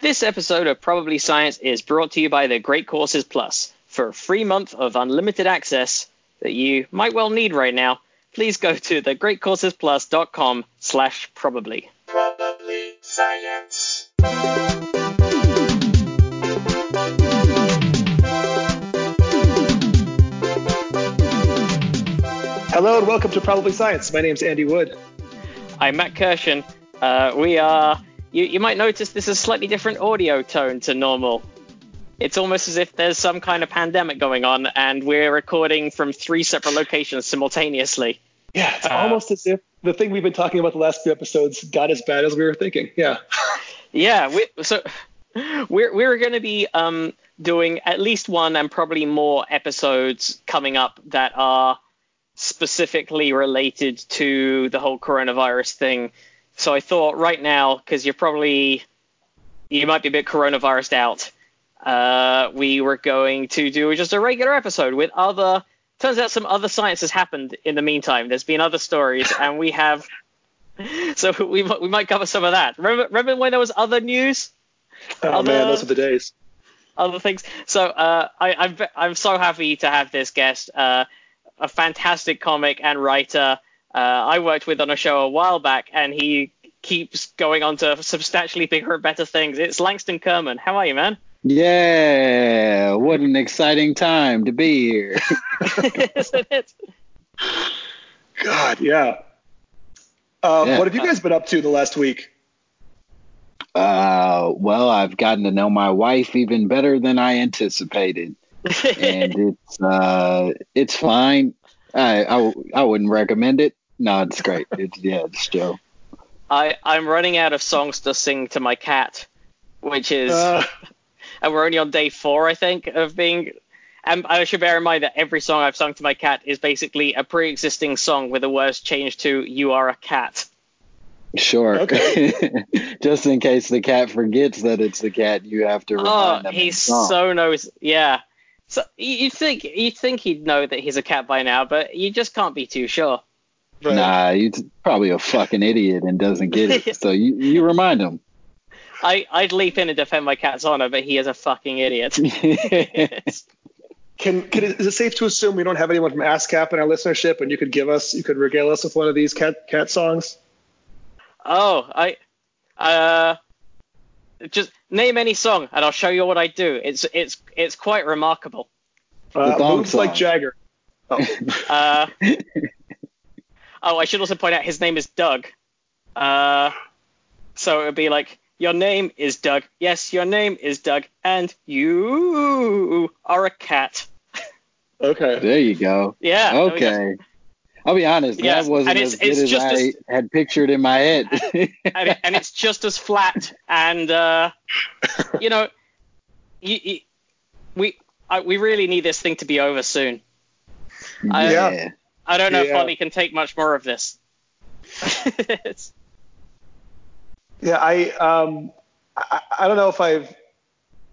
This episode of Probably Science is brought to you by the Great Courses Plus. For a free month of unlimited access that you might well need right now, please go to thegreatcoursesplus.com slash probably. Probably science. Hello and welcome to Probably Science. My name's Andy Wood. I'm Matt Kirshen. Uh, we are. You, you might notice this is a slightly different audio tone to normal. It's almost as if there's some kind of pandemic going on, and we're recording from three separate locations simultaneously. Yeah, it's Uh, almost as if the thing we've been talking about the last few episodes got as bad as we were thinking. Yeah. Yeah, we, so we're we're going to be um, doing at least one and probably more episodes coming up that are specifically related to the whole coronavirus thing. So I thought right now, because you're probably you might be a bit coronavirused out, uh, we were going to do just a regular episode with other. Turns out some other science has happened in the meantime. There's been other stories, and we have. So we might we might cover some of that. Remember remember when there was other news? Oh Other- man, those are the days. other things. So uh, I, I'm I'm so happy to have this guest, uh, a fantastic comic and writer. Uh, I worked with on a show a while back, and he keeps going on to substantially bigger and better things. It's Langston Kerman. How are you, man? Yeah, what an exciting time to be here. Isn't it? God, yeah. Uh, Yeah. What have you guys been up to the last week? Uh, well, I've gotten to know my wife even better than I anticipated, and it's uh, it's fine. I, I w- I wouldn't recommend it. No, it's great. It's yeah, it's Joe. I I'm running out of songs to sing to my cat, which is Uh, and we're only on day four, I think, of being. And I should bear in mind that every song I've sung to my cat is basically a pre-existing song with the words changed to "You are a cat." Sure. Okay. Just in case the cat forgets that it's the cat, you have to remind Oh, them. in he's so knows. Yeah. So you you think you think he'd know that he's a cat by now, but you just can't be too sure. right. Nah, he's probably a fucking idiot and doesn't get it. So you, you remind him. I I'd leap in and defend my cat's honor, but he is a fucking idiot. Can, can it, is it safe to assume we don't have anyone from ASCAP in our listenership, and you could give us, you could regale us with one of these cat cat songs? oh, I uh just name any song and I'll show you what I do. It's it's it's quite remarkable. Uh, thong moves like. Jagger. Oh, Uh, oh, I should also point out his name is Doug. Uh, so it would be like, your name is Doug. Yes, your name is Doug, and you are a cat. okay. there you go. Yeah. there we go. Okay. I'll be honest, Yeah, that wasn't and it's- as good it's as just I as- had pictured in my head. And, and it's just as flat, and uh, you know, you, you, we I, we really need this thing to be over soon. I- Yeah. I don't know if Yeah. Holly can take much more of this. Yeah, I um, I, I don't know if I've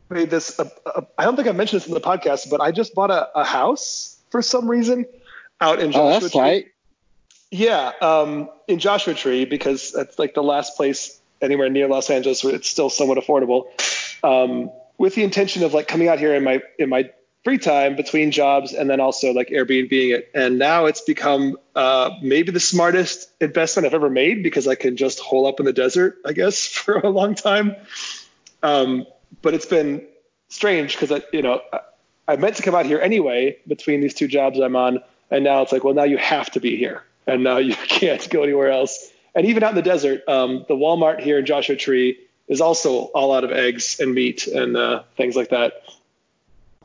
made this. A, a, I don't think I mentioned this in the podcast, but I just bought a, a house for some reason out in oh, Joshua that's Tree. tight. Yeah, um, in Joshua Tree because that's like the last place anywhere near Los Angeles where it's still somewhat affordable. Um, with the intention of like coming out here in my in my free time between jobs and then also like Airbnbing it. And now it's become uh, maybe the smartest investment I've ever made because I can just hole up in the desert, I guess, for a long time. Um, but it's been strange because I, you know, I meant to come out here anyway between these two jobs I'm on, and now it's like, well, now you have to be here, and now you can't go anywhere else. And even out in the desert, um, the Walmart here in Joshua Tree is also all out of eggs and meat and uh, things like that.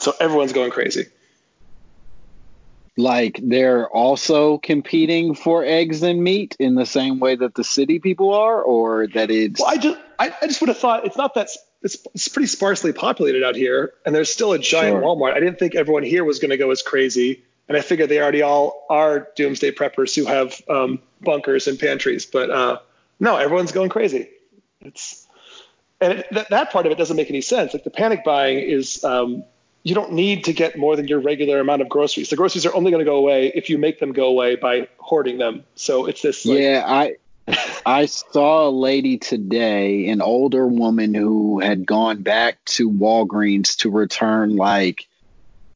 So everyone's going crazy. Like they're also competing for eggs and meat in the same way that the city people are, or that it's Well, I just I, I just would have thought it's not that it's, it's pretty sparsely populated out here, and there's still a giant Sure. Walmart. I didn't think everyone here was going to go as crazy, and I figured they already all are doomsday preppers who have um, bunkers and pantries. But uh, no, everyone's going crazy. It's and it, that, that part of it doesn't make any sense. Like the panic buying is um, you don't need to get more than your regular amount of groceries. The groceries are only going to go away if you make them go away by hoarding them. So it's this like, yeah, I I saw a lady today, an older woman who had gone back to Walgreens to return like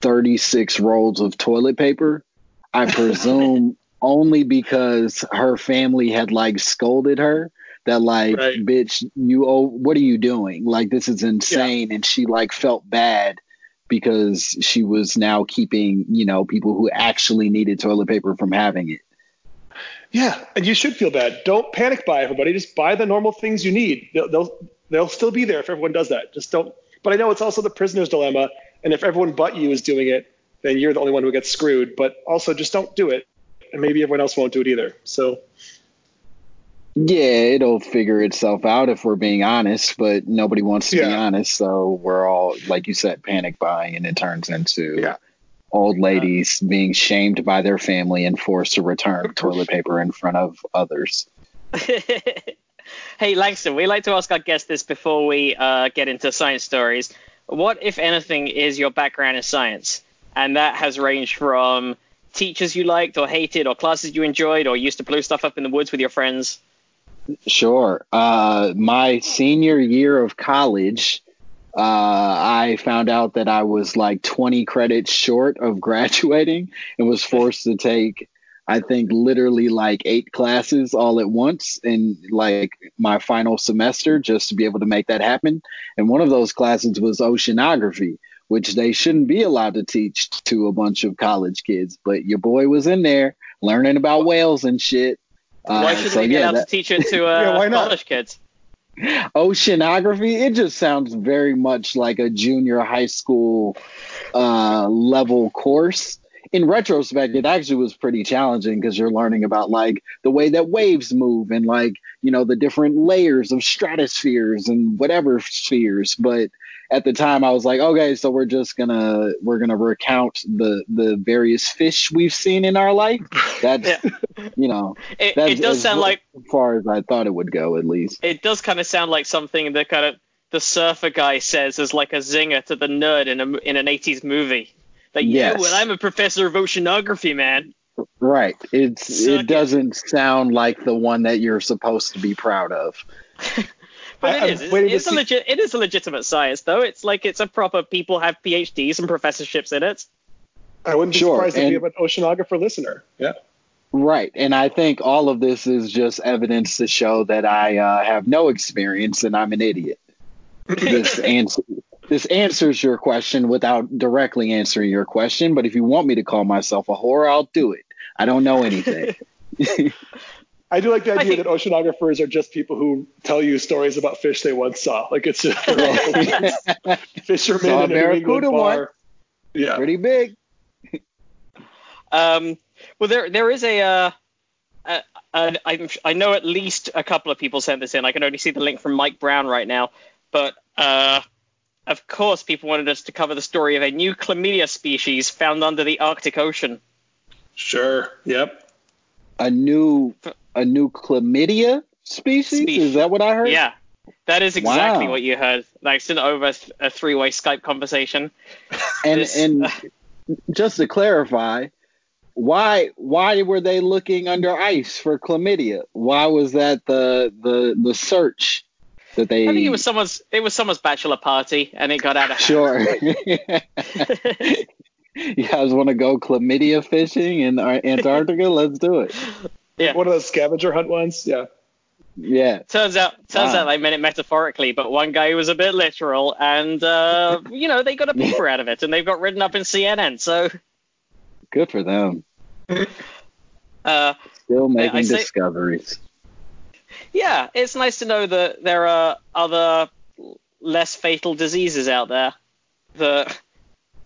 36 rolls of toilet paper. I presume only because her family had like scolded her that like Right. bitch you oh what are you doing like this is insane and she like felt bad because she was now keeping you know people who actually needed toilet paper from having it Yeah, and you should feel bad. Don't panic buy everybody. Just buy the normal things you need. They'll, they'll they'll still be there if everyone does that. Just don't. But I know it's also the prisoner's dilemma, and if everyone but you is doing it, then you're the only one who gets screwed. But also, just don't do it, and maybe everyone else won't do it either. So yeah it'll figure itself out if we're being honest but nobody wants to be honest so we're all like you said panic buying and it turns into Yeah. old ladies being shamed by their family and forced to return toilet paper in front of others hey, Langston, we like to ask our guests this before we uh, get into science stories. What, if anything, is your background in science? And that has ranged from teachers you liked or hated, or classes you enjoyed, or used to blow stuff up in the woods with your friends. Sure. Uh, my senior year of college, uh, I found out that I was like 20 credits short of graduating and was forced to take, I think, literally like eight classes all at once in like my final semester just to be able to make that happen. And one of those classes was oceanography, which they shouldn't be allowed to teach to a bunch of college kids. But your boy was in there learning about whales and shit. Why Uh, shouldn't so they be yeah, allowed that- to teach it to uh, Yeah, why not? college kids? oceanography it just sounds very much like a junior high school uh, level course in retrospect it actually was pretty challenging because you're learning about like the way that waves move and like you know the different layers of stratospheres and whatever spheres but at the time i was like okay so we're just gonna we're gonna recount the the various fish we've seen in our life that's Yeah. you know It, it does sound like as far as i thought it would go at least it does kind of sound like something that kind of the surfer guy says as like a zinger to the nerd in a in an 80s movie. Like, yeah, Yes. well, I'm a professor of oceanography, man. Right. It's Suck it it. doesn't sound like the one that you're supposed to be proud of. But I- it It's, it's a see- legit. It is a legitimate science, though. It's like it's a proper. People have PhDs and professorships in it. I wouldn't be Sure, surprised if and- we have an oceanographer listener. Yeah. Right. And I think all of this is just evidence to show that I uh, have no experience and I'm an idiot. This answer this answers your question without directly answering your question, but if you want me to call myself a whore, I'll do it. I don't know anything. I do like the idea think- that oceanographers are just people who tell you stories about fish they once saw. Like it's just fishermen Saw a in a New England barracuda bar. once. Yeah. Pretty big. Um, well, there there is a. Uh, uh, uh, I'm, I know at least a couple of people sent this in. I can only see the link from Mike Brown right now, but uh, of course, people wanted us to cover the story of a new chlamydia species found under the Arctic Ocean. Sure. Yep. A new a new chlamydia species? Species. Is that what I heard? Yeah, that is exactly Wow. what you heard. Like, it's sent over a three-way Skype conversation. And This- and just to clarify, why why were they looking under ice for chlamydia? Why was that the the the search that they? I think it was someone's. It was someone's bachelor party, and it got out of hand. sure. you guys want to go chlamydia fishing in Antarctica? Let's do it. Yeah. One of those scavenger hunt ones. Yeah. Yeah. Turns out, turns Wow. out they meant it metaphorically, but one guy was a bit literal, and uh, you know they got a paper out of it, and they've got written up in CNN. So, Good for them. uh, Still Yeah, I making say- discoveries. Yeah, it's nice to know that there are other less fatal diseases out there that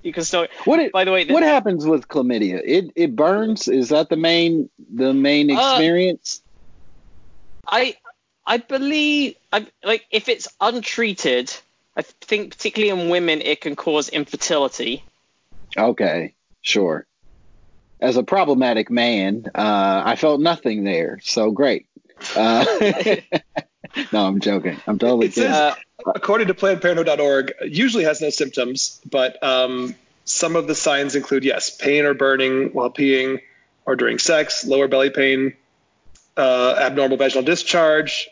you can still. What it, By the way, the- what happens with chlamydia? It it burns. Is that the main the main Uh, experience? I I believe I like if it's untreated, I think particularly in women it can cause infertility. Okay, sure. As a problematic man, uh, I felt nothing there, so great. Uh, no, I'm joking. I'm totally It says- kidding. Uh, According to PlannedParenthood.org, usually has no symptoms, but um, some of the signs include yes, pain or burning while peeing or during sex, lower belly pain, uh, abnormal vaginal discharge,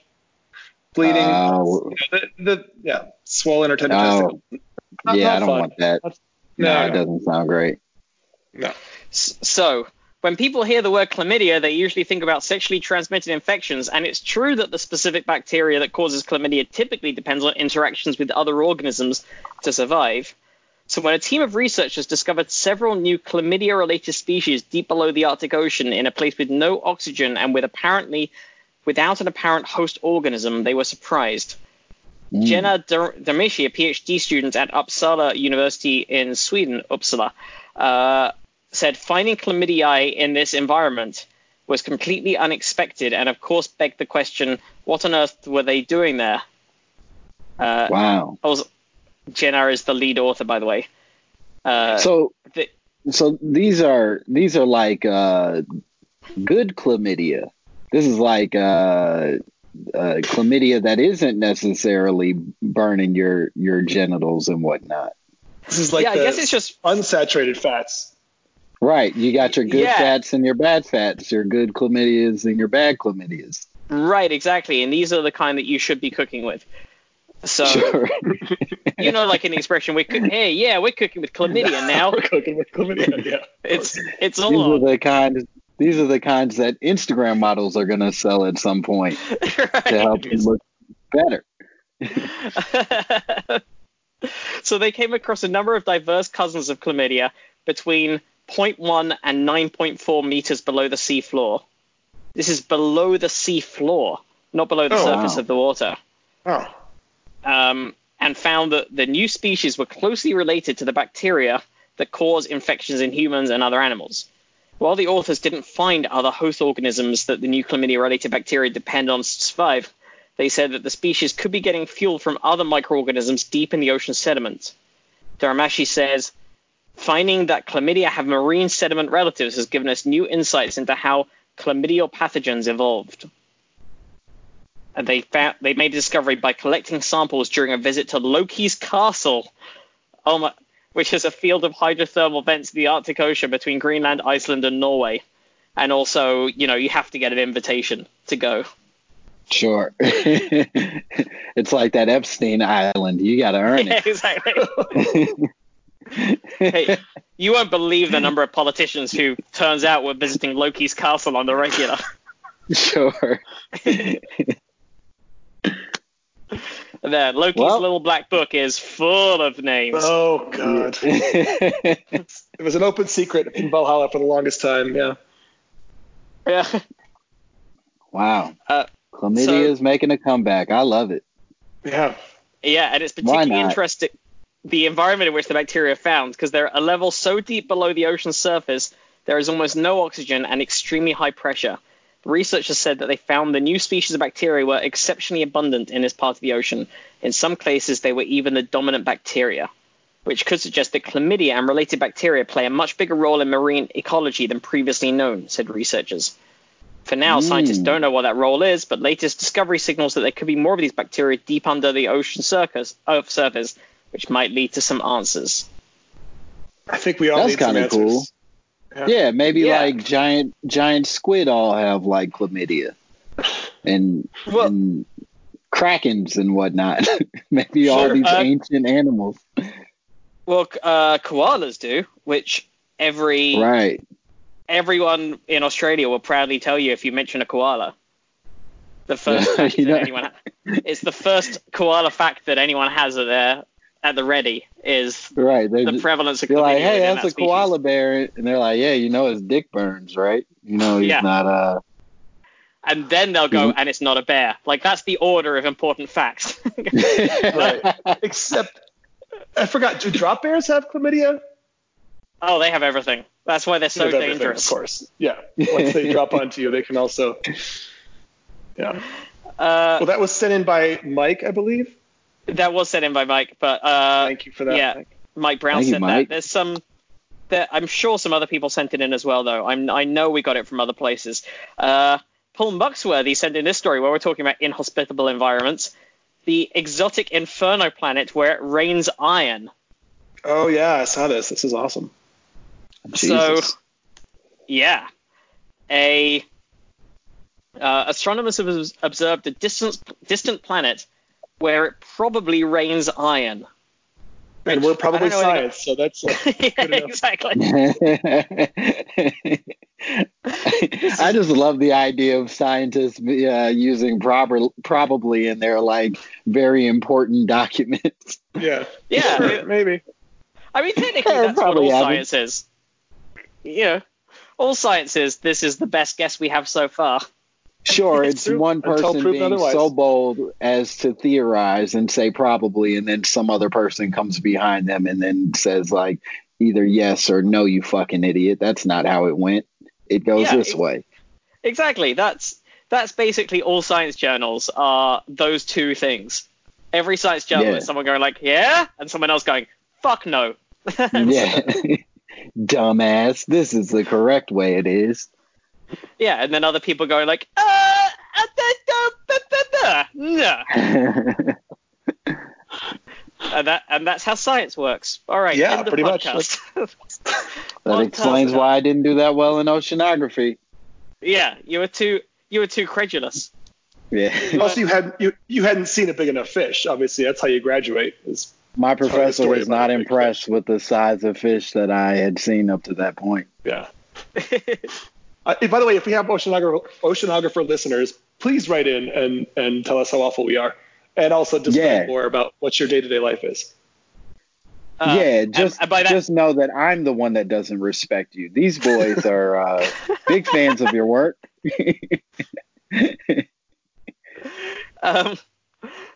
bleeding, Oh. you know, the, the yeah, swollen or tender Oh. testicles. Not- yeah, not I don't fun. want that. That's- No, no, it doesn't sound great. No. So, when people hear the word chlamydia, they usually think about sexually transmitted infections, and it's true that the specific bacteria that causes chlamydia typically depends on interactions with other organisms to survive. So, when a team of researchers discovered several new chlamydia related species deep below the Arctic Ocean in a place with no oxygen and with apparently without an apparent host organism, they were surprised. Mm. Jennah Dharamshi, a PhD student at Uppsala University in Sweden, Uppsala, uh, said finding chlamydia in this environment was completely unexpected and, of course, begged the question what on earth were they doing there? Uh, Wow. I was, Jennah is the lead author, by the way. Uh, So the- so these are these are like uh, good chlamydia. This is like uh, uh, chlamydia that isn't necessarily burning your your genitals and whatnot. This is like yeah, I guess it's just unsaturated fats. Right. You got your good Yeah. fats and your bad fats, your good chlamydias and your bad chlamydias. right, exactly. And these are the kind that you should be cooking with. So, Sure. you know, like an expression, we cook, hey, yeah, we're cooking with chlamydia now. We're cooking with chlamydia. Yeah. It's it's a these are the kinds these are the kinds that Instagram models are gonna sell at some point to help them look better. so they came across a number of diverse cousins of chlamydia between 0.1 and 9.4 meters below the sea floor. This is below the sea floor, not below the Oh, surface wow. of the water. Oh. Um, and found that the new species were closely related to the bacteria that cause infections in humans and other animals. While the authors didn't find other host organisms that the new chlamydia-related bacteria depend on to survive, they said that the species could be getting fuel from other microorganisms deep in the ocean sediment. Dharamshi says, finding that chlamydia have marine sediment relatives has given us new insights into how chlamydial pathogens evolved. And they found, they made a discovery by collecting samples during a visit to Loki's castle, oh my, which is a field of hydrothermal vents in the Arctic Ocean between Greenland, Iceland, and Norway. And also, you know, you have to get an invitation to go. Sure. it's like that Epstein Island. You gotta earn Yeah, exactly. hey, you won't believe the number of politicians who turns out were visiting Loki's castle on the regular. Sure. there, Loki's Well- little black book is full of names. Oh god. It was an open secret in Valhalla for the longest time. Yeah. Yeah. wow. Uh, Chlamydia so- is making a comeback. I love it. Yeah. Yeah, and it's Why particularly interesting the environment in which the bacteria are found because they're at a level so deep below the ocean's surface there is almost no oxygen and extremely high pressure. Researchers said that they found the new species of bacteria were exceptionally abundant in this part of the ocean. In some cases, they were even the dominant bacteria, which could suggest that chlamydia and related bacteria play a much bigger role in marine ecology than previously known, said researchers. For now, scientists Mm. don't know what that role is, but latest discovery signals that there could be more of these bacteria deep under the ocean surface, surface, which might lead to some answers. I think we all That's need some kinda answers. cool. Yeah, maybe Yeah. like giant giant squid all have like chlamydia, and Well- and krakens and whatnot. maybe all these uh, ancient animals. Well, uh, koalas do, which every Right. everyone in Australia will proudly tell you if you mention a koala. The first fact you that know- anyone ha- it's the first koala fact that anyone has at their at the ready is Right. They're, the just- prevalence of you're like, hey, that's that a species. koala bear, and they're like, yeah, you know his dick burns, right? You know he's Yeah. not uh. And then they'll go, Mhm. and it's not a bear. Like that's the order of important facts. Right. Except, I forgot. Do drop bears have chlamydia? oh, they have everything. That's why they're so They dangerous. Of course. Yeah. Once they drop onto you, they can also. Yeah. Uh, Well, that was sent in by Mike, I believe. That was sent in by Mike, but uh, Thank you for that. yeah, Mike Brown Thank you, sent Mike. that. There's some. There, I'm sure some other people sent it in as well, though. I'm, I know we got it from other places. Uh, Paul Muxworthy sent in this story where we're talking about inhospitable environments. The exotic inferno planet where it rains iron. Oh yeah, I saw this. This is awesome. Jesus. So, Yeah. A Uh, astronomers have observed a distant distant planet where it probably rains iron. And we're probably I don't know anything- science, so that's uh, yeah, exactly. I just love the idea of scientists uh, using proper, probably in their like very important documents. yeah. Yeah, Sure, maybe. I mean, technically, Yeah, that's what probably all happens. science is. You know, all science is this is the best guess we have so far. Sure, It's one person being otherwise. so bold as to theorize and say probably, and then some other person comes behind them and then says like either yes or no, you fucking idiot. That's not how it went. It goes Yeah, this way. Exactly. That's that's basically all science journals are those two things. Every science journal Yeah. is someone going like, yeah, and someone else going, fuck no. Yeah. Dumbass. This is the correct way it is. Yeah, and then other people going like, uh, no. And that and that's how science works. All right. Yeah, end of pretty much. That explains why I didn't do that well in oceanography. yeah, you were too you were too credulous. Yeah. Also, you had you you hadn't seen a big enough fish. Obviously, that's how you graduate. Is My professor was not a big impressed with the size of fish that I had seen up to that point. yeah. Uh, by the way, if we have oceanographer, oceanographer listeners, please write in and and tell us how awful we are, and also just Yeah. more about what your day to day life is. Uh, yeah, just and by that, just know that I'm the one that doesn't respect you. These boys are uh, big fans of your work. Um,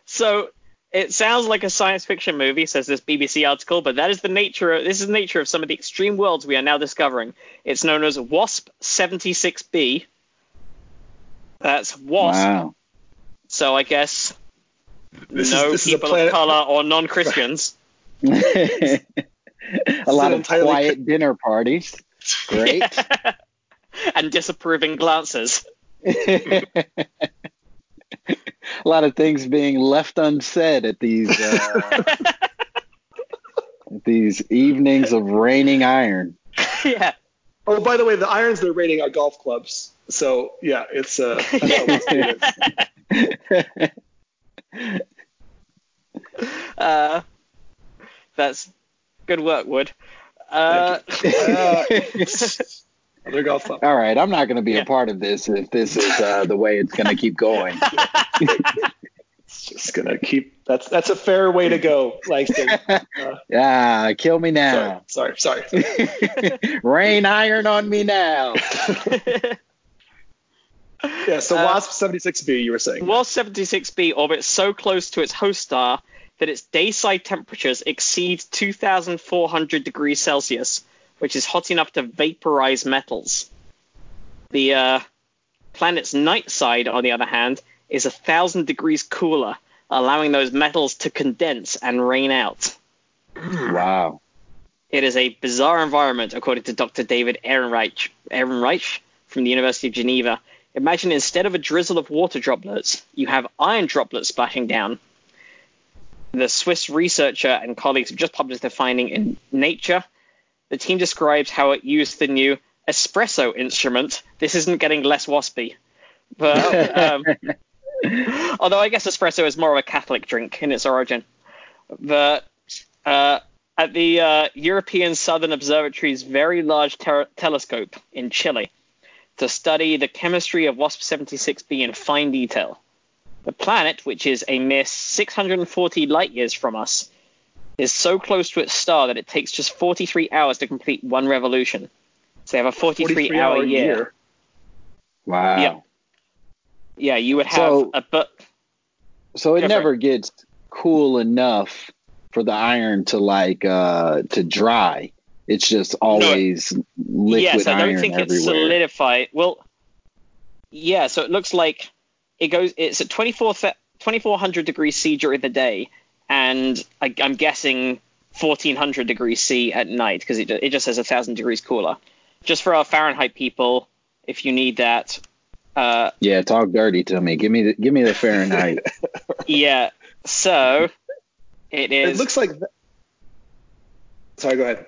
so it sounds like a science fiction movie, says this BBC article, but that is the nature. Of, this is the nature of some of the extreme worlds we are now discovering. It's known as WASP 76b. That's WASP. Wow. So I guess This no is this is a people planet. of color or non-Christians. a lot of entirely- quiet dinner parties. Great. and disapproving glances. a lot of things being left unsaid at these uh, at these evenings of raining iron. yeah. Oh, by the way, the irons they're rating are golf clubs. So yeah, it's uh. That's how it is. Uh, that's good work, Wood. Uh, Uh, they're golf clubs. All right, I'm not going to be Yeah. a part of this if this is uh, the way it's going to keep going. It's just gonna keep. That's that's a fair way to go, Langston. Ah, kill me now. Sorry, sorry, sorry. Rain iron on me now. Yeah. So Uh, Wasp 76b, you were saying. WASP 76b orbits so close to its host star that its dayside temperatures exceed 2,400 degrees Celsius, which is hot enough to vaporize metals. The uh, planet's night side, on the other hand, is a 1,000 degrees cooler, allowing those metals to condense and rain out. Wow. It is a bizarre environment, according to Dr. David Ehrenreich, Ehrenreich from the University of Geneva. Imagine instead of a drizzle of water droplets, you have iron droplets splashing down. The Swiss researcher and colleagues have just published their finding in Nature. The team describes how it used the new espresso instrument. This isn't getting less waspy. But, um, although I guess espresso is more of a Catholic drink in its origin. But uh, at the uh, European Southern Observatory's Very Large Ter- Telescope in Chile to study the chemistry of WASP 76b in fine detail. The planet, which is a mere 640 light years from us, is so close to its star that it takes just 43 hours to complete one revolution. So they have a 43, hour, year. Wow. Yeah. Yeah, you would have So- a but So it Go never gets cool enough for the iron to like uh to dry. It's just always liquid yes, I don't iron think it's everywhere. solidified. Well, yeah, so it looks like it goes. It's at 24 th- 2400 degrees C during the day, and I, I'm guessing 1400 degrees C at night because it, it just says 1000 degrees cooler. Just for our Fahrenheit people, if you need that, uh, yeah, talk dirty to me. Give me the give me the Fahrenheit. yeah. So it is. it It is. looks like. th- Sorry, go ahead.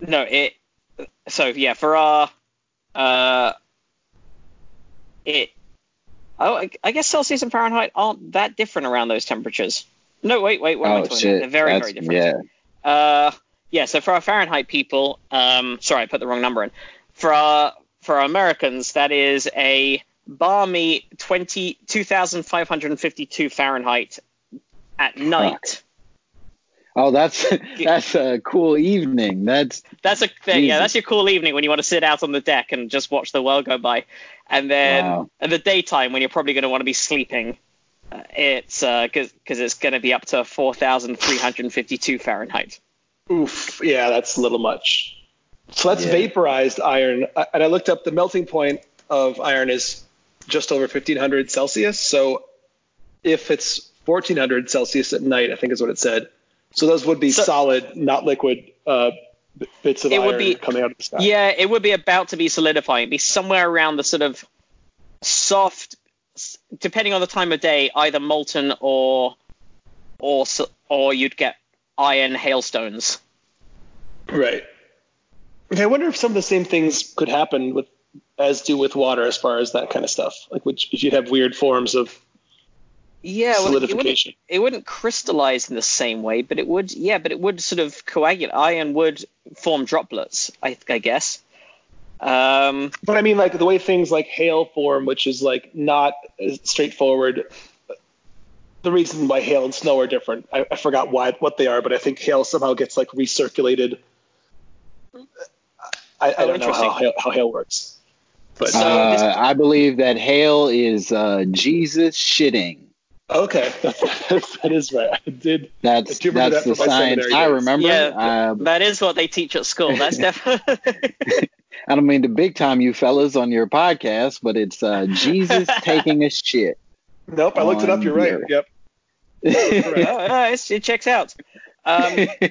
No, it. So yeah, for our, uh, it Oh, I, I guess Celsius and Fahrenheit aren't that different around those temperatures. No, wait, wait, what am I Oh talking shit. about? They're very, That's- very different. Yeah. Uh, yeah. So for our Fahrenheit people, um, sorry, I put the wrong number in. For our for our Americans, that is a balmy 20, 2,552 Fahrenheit at night. Oh, that's that's a cool evening. That's That's a thing. Yeah, that's your cool evening when you want to sit out on the deck and just watch the world go by. And then Wow. in the daytime when you're probably going to want to be sleeping, it's because it's going to be up to 4,352 Fahrenheit. Oof, yeah, that's a little much. So that's Yeah. vaporized iron, and I looked up the melting point of iron is just over 1500 Celsius. So if it's 1400 Celsius at night, I think is what it said. So those would be So- solid, not liquid uh, bits of It iron would be- coming out of the sky. Yeah, it would be about to be solidifying. It'd be somewhere around the sort of soft, s- depending on the time of day, either molten or or or you'd get iron hailstones. Right. Okay, I wonder if some of the same things could happen with as do with water as far as that kind of stuff. Like, which if you'd have weird forms of Yeah, well, it wouldn't, it wouldn't crystallize in the same way, but it would. Yeah, but it would sort of coagulate. Iron would form droplets. I, I guess. Um, But I mean, like the way things like hail form, which is like not straightforward. The reason why hail and snow are different, I, I forgot why what they are, but I think hail somehow gets like recirculated. I, I don't know how interesting. hail, how hail works. But So uh, this- I believe that hail is uh, Jesus shitting. okay, that is right. I did. That's I that's that the science I remember. Yeah. Uh, that is what they teach at school. That's definitely. I don't mean to big time you fellas on your podcast, but it's uh, Jesus taking a shit. Nope, I looked it up. You're right. On Yep. oh, no, it's, it checks out. Um,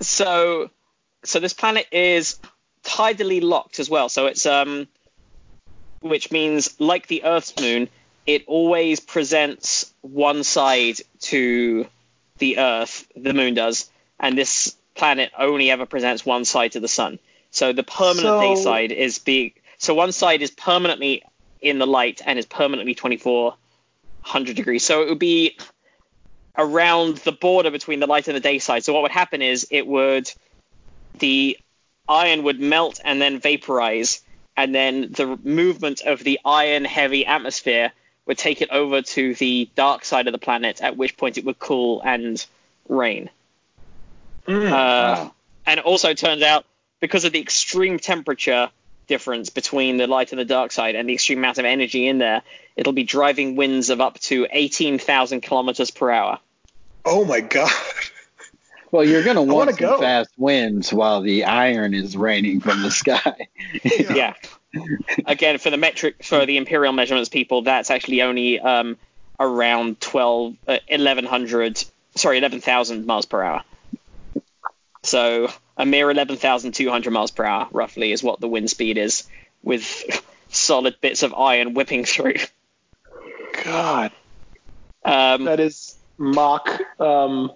so so this planet is tidally locked as well so it's um which means like the earth's moon it always presents one side to the earth the moon does and this planet only ever presents one side to the sun so the permanent day side is being so one side is permanently in the light and is permanently 2400 degrees so it would be around the border between the light and the day side. So what would happen is it would the iron would melt and then vaporize, and then the movement of the iron heavy atmosphere would take it over to the dark side of the planet, at which point it would cool and rain. Mm. Uh, Wow. And it also turns out because of the extreme temperature difference between the light and the dark side and the extreme amount of energy in there, it'll be driving winds of up to 18,000 kilometers per hour. Oh my god. Well, you're gonna wanna some go. fast winds while the iron is raining from the sky. yeah. Again, for the metric for the imperial measurements people, that's actually only um, around 12, uh, 1100, sorry, 11,000 miles per hour. So a mere 11,200 miles per hour, roughly, is what the wind speed is, with solid bits of iron whipping through. God, Um, that is Mach. Um,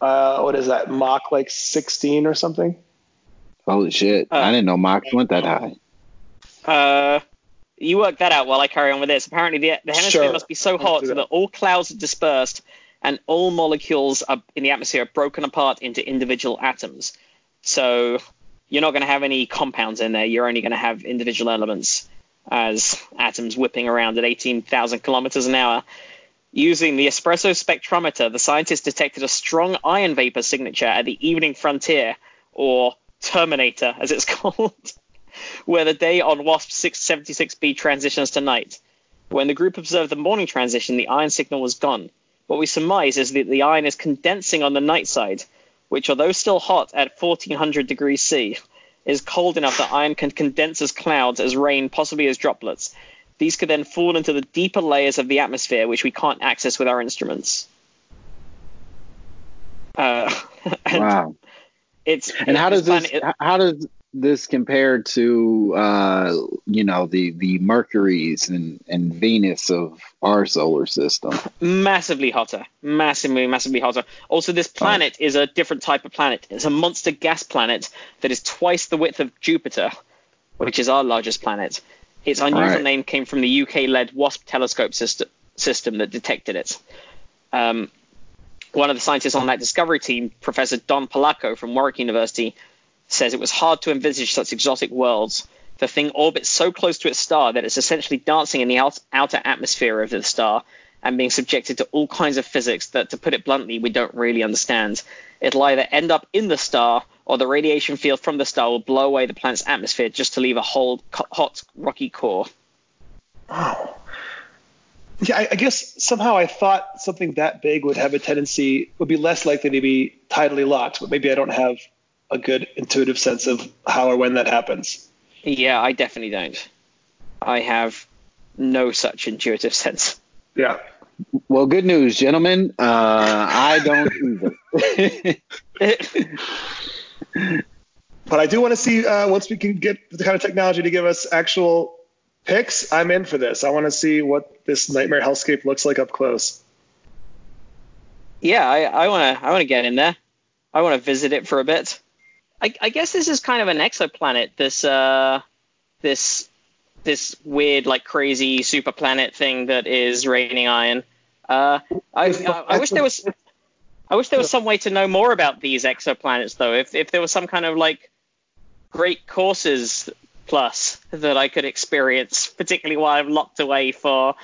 uh, what is that? Mach like 16 or something? Holy shit! Uh, I didn't know Mach went that high. Uh, you work that out while I carry on with this. Apparently, the, the hemisphere Sure. must be so hot that that. all clouds are dispersed and all molecules are, in the atmosphere are broken apart into individual atoms. So you're not going to have any compounds in there. You're only going to have individual elements as atoms whipping around at 18,000 kilometers an hour. Using the espresso spectrometer, the scientists detected a strong iron vapor signature at the evening frontier, or Terminator, as it's called where the day on WASP 676b transitions to night. When the group observed the morning transition, the iron signal was gone. What we surmise is that the iron is condensing on the night side, which, although still hot at 1400 degrees C, is cold enough that iron can condense as clouds, as rain, possibly as droplets. These could then fall into the deeper layers of the atmosphere, which we can't access with our instruments. Uh, Wow. it's And how does this? planet- How does this compared to uh, you know the the Mercury's and and Venus of our solar system? massively hotter, massively, massively hotter. Also, this planet is a different type of planet. It's a monster gas planet that is twice the width of Jupiter, which is our largest planet. Its unusual Right. name came from the UK-led WASP telescope system, system that detected it. Um, one of the scientists on that discovery team, Professor Don Pollacco from Warwick University, says it was hard to envisage such exotic worlds. The thing orbits so close to its star that it's essentially dancing in the out- outer atmosphere of the star and being subjected to all kinds of physics that, to put it bluntly, we don't really understand. It'll either end up in the star or the radiation field from the star will blow away the planet's atmosphere just to leave a whole co- hot, rocky core. Wow. Yeah, I, I guess somehow I thought something that big would have a tendency would be less likely to be tidally locked, but maybe I don't have a good intuitive sense of how or when that happens. Yeah, I definitely don't. I have no such intuitive sense. Yeah. Well, good news, gentlemen. Uh, I don't either. But I do want to see uh, once we can get the kind of technology to give us actual pics. I'm in for this. I want to see what this nightmare hellscape looks like up close. yeah, I, I wanna I wanna get in there. I wanna visit it for a bit. I, I guess this is kind of an exoplanet. This uh this this weird like crazy super planet thing that is raining iron. Uh, I, I, I wish there was I wish there was some way to know more about these exoplanets though. If if there was some kind of like great courses plus that I could experience, particularly while I'm locked away for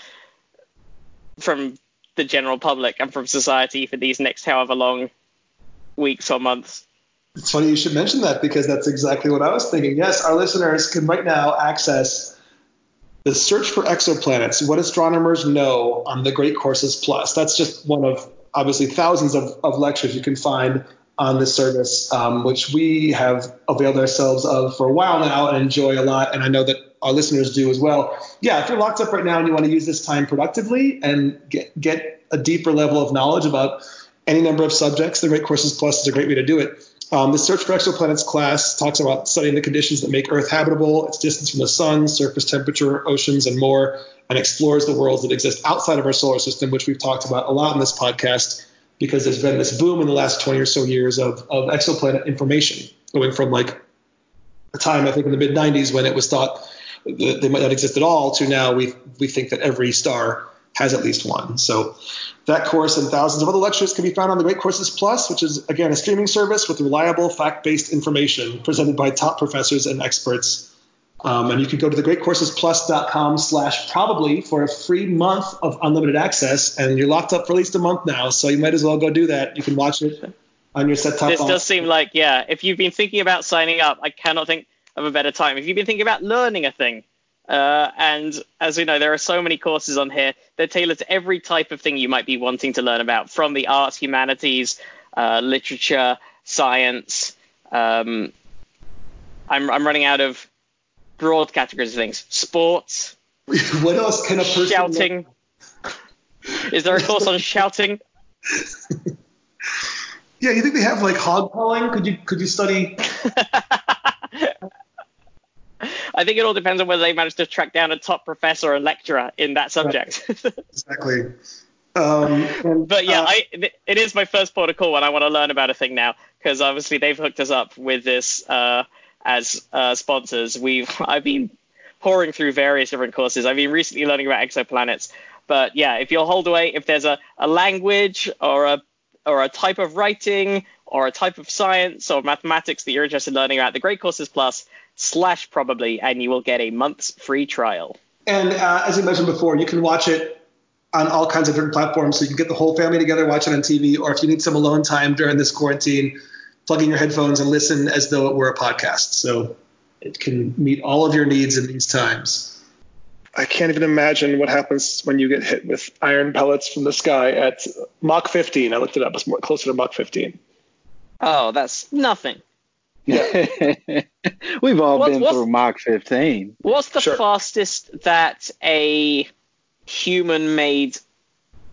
from the general public and from society for these next however long weeks or months. It's funny you should mention that because that's exactly what I was thinking. Yes, our listeners can right now access the search for exoplanets, what astronomers know on the Great Courses Plus. That's just one of obviously thousands of, of lectures you can find on this service, um, which we have availed ourselves of for a while now and enjoy a lot. And I know that our listeners do as well. Yeah, if you're locked up right now and you want to use this time productively and get, get a deeper level of knowledge about any number of subjects, the Great Courses Plus is a great way to do it. Um, the Search for Exoplanets class talks about studying the conditions that make Earth habitable, its distance from the sun, surface temperature, oceans, and more, and explores the worlds that exist outside of our solar system, which we've talked about a lot in this podcast because there's been this boom in the last 20 or so years of, of exoplanet information, going from like a time, I think, in the mid 90s when it was thought that they might not exist at all to now we, we think that every star has at least one. So that course and thousands of other lectures can be found on the Great Courses Plus, which is again a streaming service with reliable, fact-based information presented by top professors and experts. Um, and you can go to the greatcoursesplus.com slash probably for a free month of unlimited access. And you're locked up for at least a month now, so you might as well go do that. You can watch it on your set-top This box. does seem like, yeah, if you've been thinking about signing up, I cannot think of a better time. If you've been thinking about learning a thing, uh, and as we know, there are so many courses on here. They're tailored to every type of thing you might be wanting to learn about, from the arts, humanities, uh, literature, science. Um, I'm, I'm running out of broad categories of things. Sports, what else can a person shouting. Is there a course on shouting? Yeah, you think they have like hog calling? Could you could you study? I think it all depends on whether they manage to track down a top professor or lecturer in that subject. Exactly. Um, and, But yeah, uh, I it is my first port of call when I want to learn about a thing now because obviously they've hooked us up with this uh, as uh, sponsors. We've I've been poring through various different courses. I've been recently learning about exoplanets. But yeah, if you'll hold away, if there's a, a language or a or a type of writing or a type of science or mathematics that you're interested in learning about, the Great Courses Plus slash probably, and you will get a month's free trial. And uh, as we mentioned before, you can watch it on all kinds of different platforms. So you can get the whole family together, watch it on TV, or if you need some alone time during this quarantine, plug in your headphones and listen as though it were a podcast. So it can meet all of your needs in these times. I can't even imagine what happens when you get hit with iron pellets from the sky at Mach 15. I looked it up. It's more closer to Mach 15. Oh, that's nothing. We've all What's- been what's- through Mach 15. What's the Sure. fastest that a human-made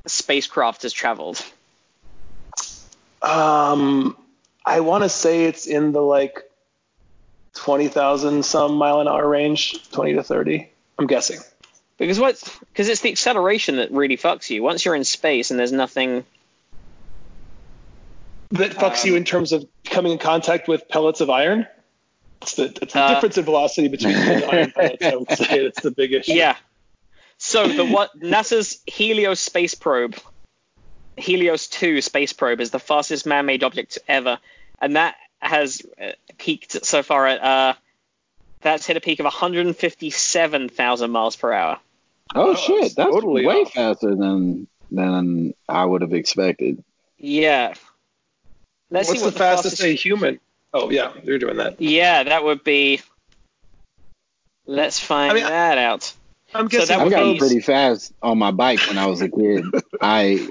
spacecraft has traveled? Um, I want to say it's in the like 20,000 some mile an hour range, 20 to 30. I'm guessing. Because what? Because it's the acceleration that really fucks you. Once you're in space and there's nothing. That fucks Um, you in terms of coming in contact with pellets of iron. It's the, it's the Uh, difference in velocity between you iron pellets. I would say that's the big issue. Yeah. So the what NASA's Helios space probe, Helios 2 space probe, is the fastest man-made object ever, and that has uh, peaked so far at uh, that's hit a peak of 157,000 miles per hour. Oh, Oh, shit, that's that's totally way off. faster than than I would have expected. Yeah. Let's What's see what the fastest a human? Oh yeah, they're doing that. Yeah, that would be. Let's find I mean, that out. I'm So guessing. that I would got be- pretty fast on my bike when I was a kid. I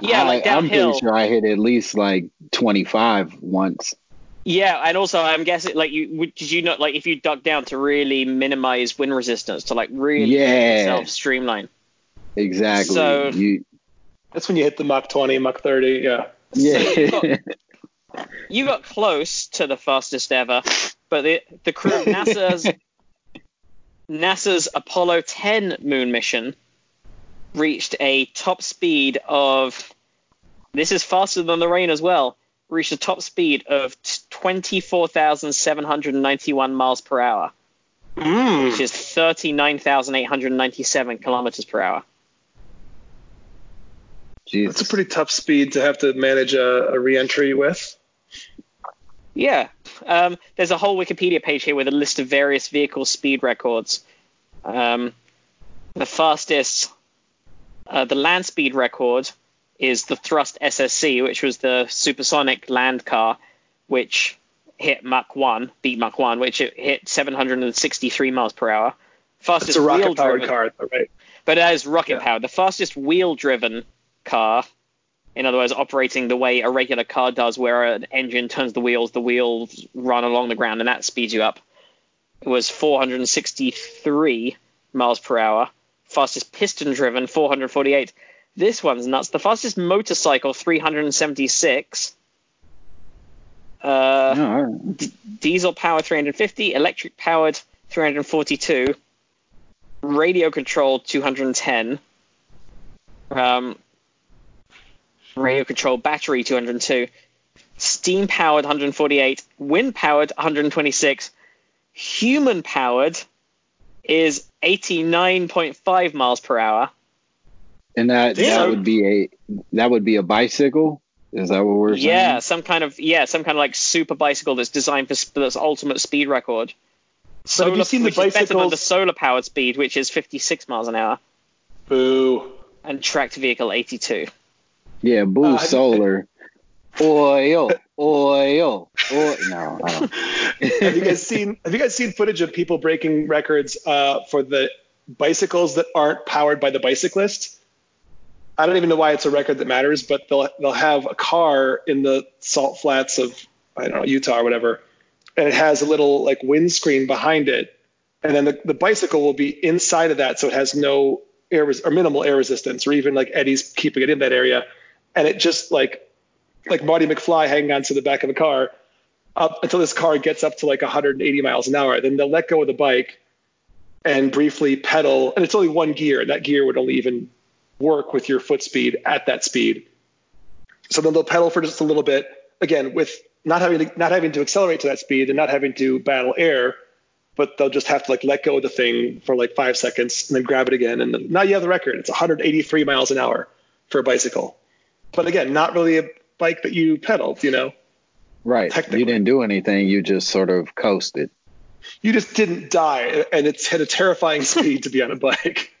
Yeah, I, like I'm downhill. pretty sure I hit at least like 25 once. Yeah, and also I'm guessing like you would- did you not like if you duck down to really minimize wind resistance to like really Yeah. yourself streamline. Exactly. So- you, That's when you hit the Mach 20, Mach 30. Yeah. yeah. you got- You got close to the fastest ever, but the the crew of NASA's NASA's Apollo 10 moon mission reached a top speed of this is faster than the rain as well. Reached a top speed of 24,791 miles per hour, Mm. which is 39,897 kilometers per hour. Jesus. That's a pretty tough speed to have to manage a, a re-entry with. Yeah. Um, there's a whole Wikipedia page here with a list of various vehicle speed records. Um, the fastest, uh, the land speed record is the Thrust SSC, which was the supersonic land car, which hit Mach 1, beat Mach 1, which it hit 763 miles per hour. Fastest It's a rocket-powered wheel-driven- car, though, right? but it is rocket Yeah. powered. The fastest wheel driven car, in other words, operating the way a regular car does, where an engine turns the wheels, the wheels run along the ground, and that speeds you up. It was 463 miles per hour. Fastest piston driven, 448. This one's nuts. The fastest motorcycle, 376. Uh, Oh, all right. diesel powered 350, electric powered 342, radio controlled 210, um, radio controlled battery 202, steam powered 148, wind powered 126, human powered is 89.5 miles per hour. And that that would be a that would be a bicycle. Is that what we're saying? Yeah, some kind of yeah, some kind of like super bicycle that's designed for sp- that's ultimate speed record. So, have you seen the which is better than the solar powered speed, which is 56 miles an hour, Boo. and tracked vehicle 82. Yeah, Boo Uh, Solar. Oil, oil, oil. No, I don't. have you guys seen Have you guys seen footage of people breaking records uh, for the bicycles that aren't powered by the bicyclist? I don't even know why it's a record that matters, but they'll they'll have a car in the salt flats of I don't know Utah or whatever, and it has a little like windscreen behind it, and then the, the bicycle will be inside of that, so it has no air res- or minimal air resistance, or even like eddies keeping it in that area, and it just like like Marty McFly hanging onto the back of the car up until this car gets up to like 180 miles an hour. Then they'll let go of the bike and briefly pedal, and it's only one gear, and that gear would only even work with your foot speed at that speed. So then they'll pedal for just a little bit, again with not having to, not having to accelerate to that speed and not having to battle air, but they'll just have to like let go of the thing for like five seconds and then grab it again, and then now you have the record. It's 183 miles an hour for a bicycle, but again, not really a bike that you pedaled, you know. Right. You didn't do anything. You just sort of coasted. you just didn't die, and it's at a terrifying speed to be on a bike.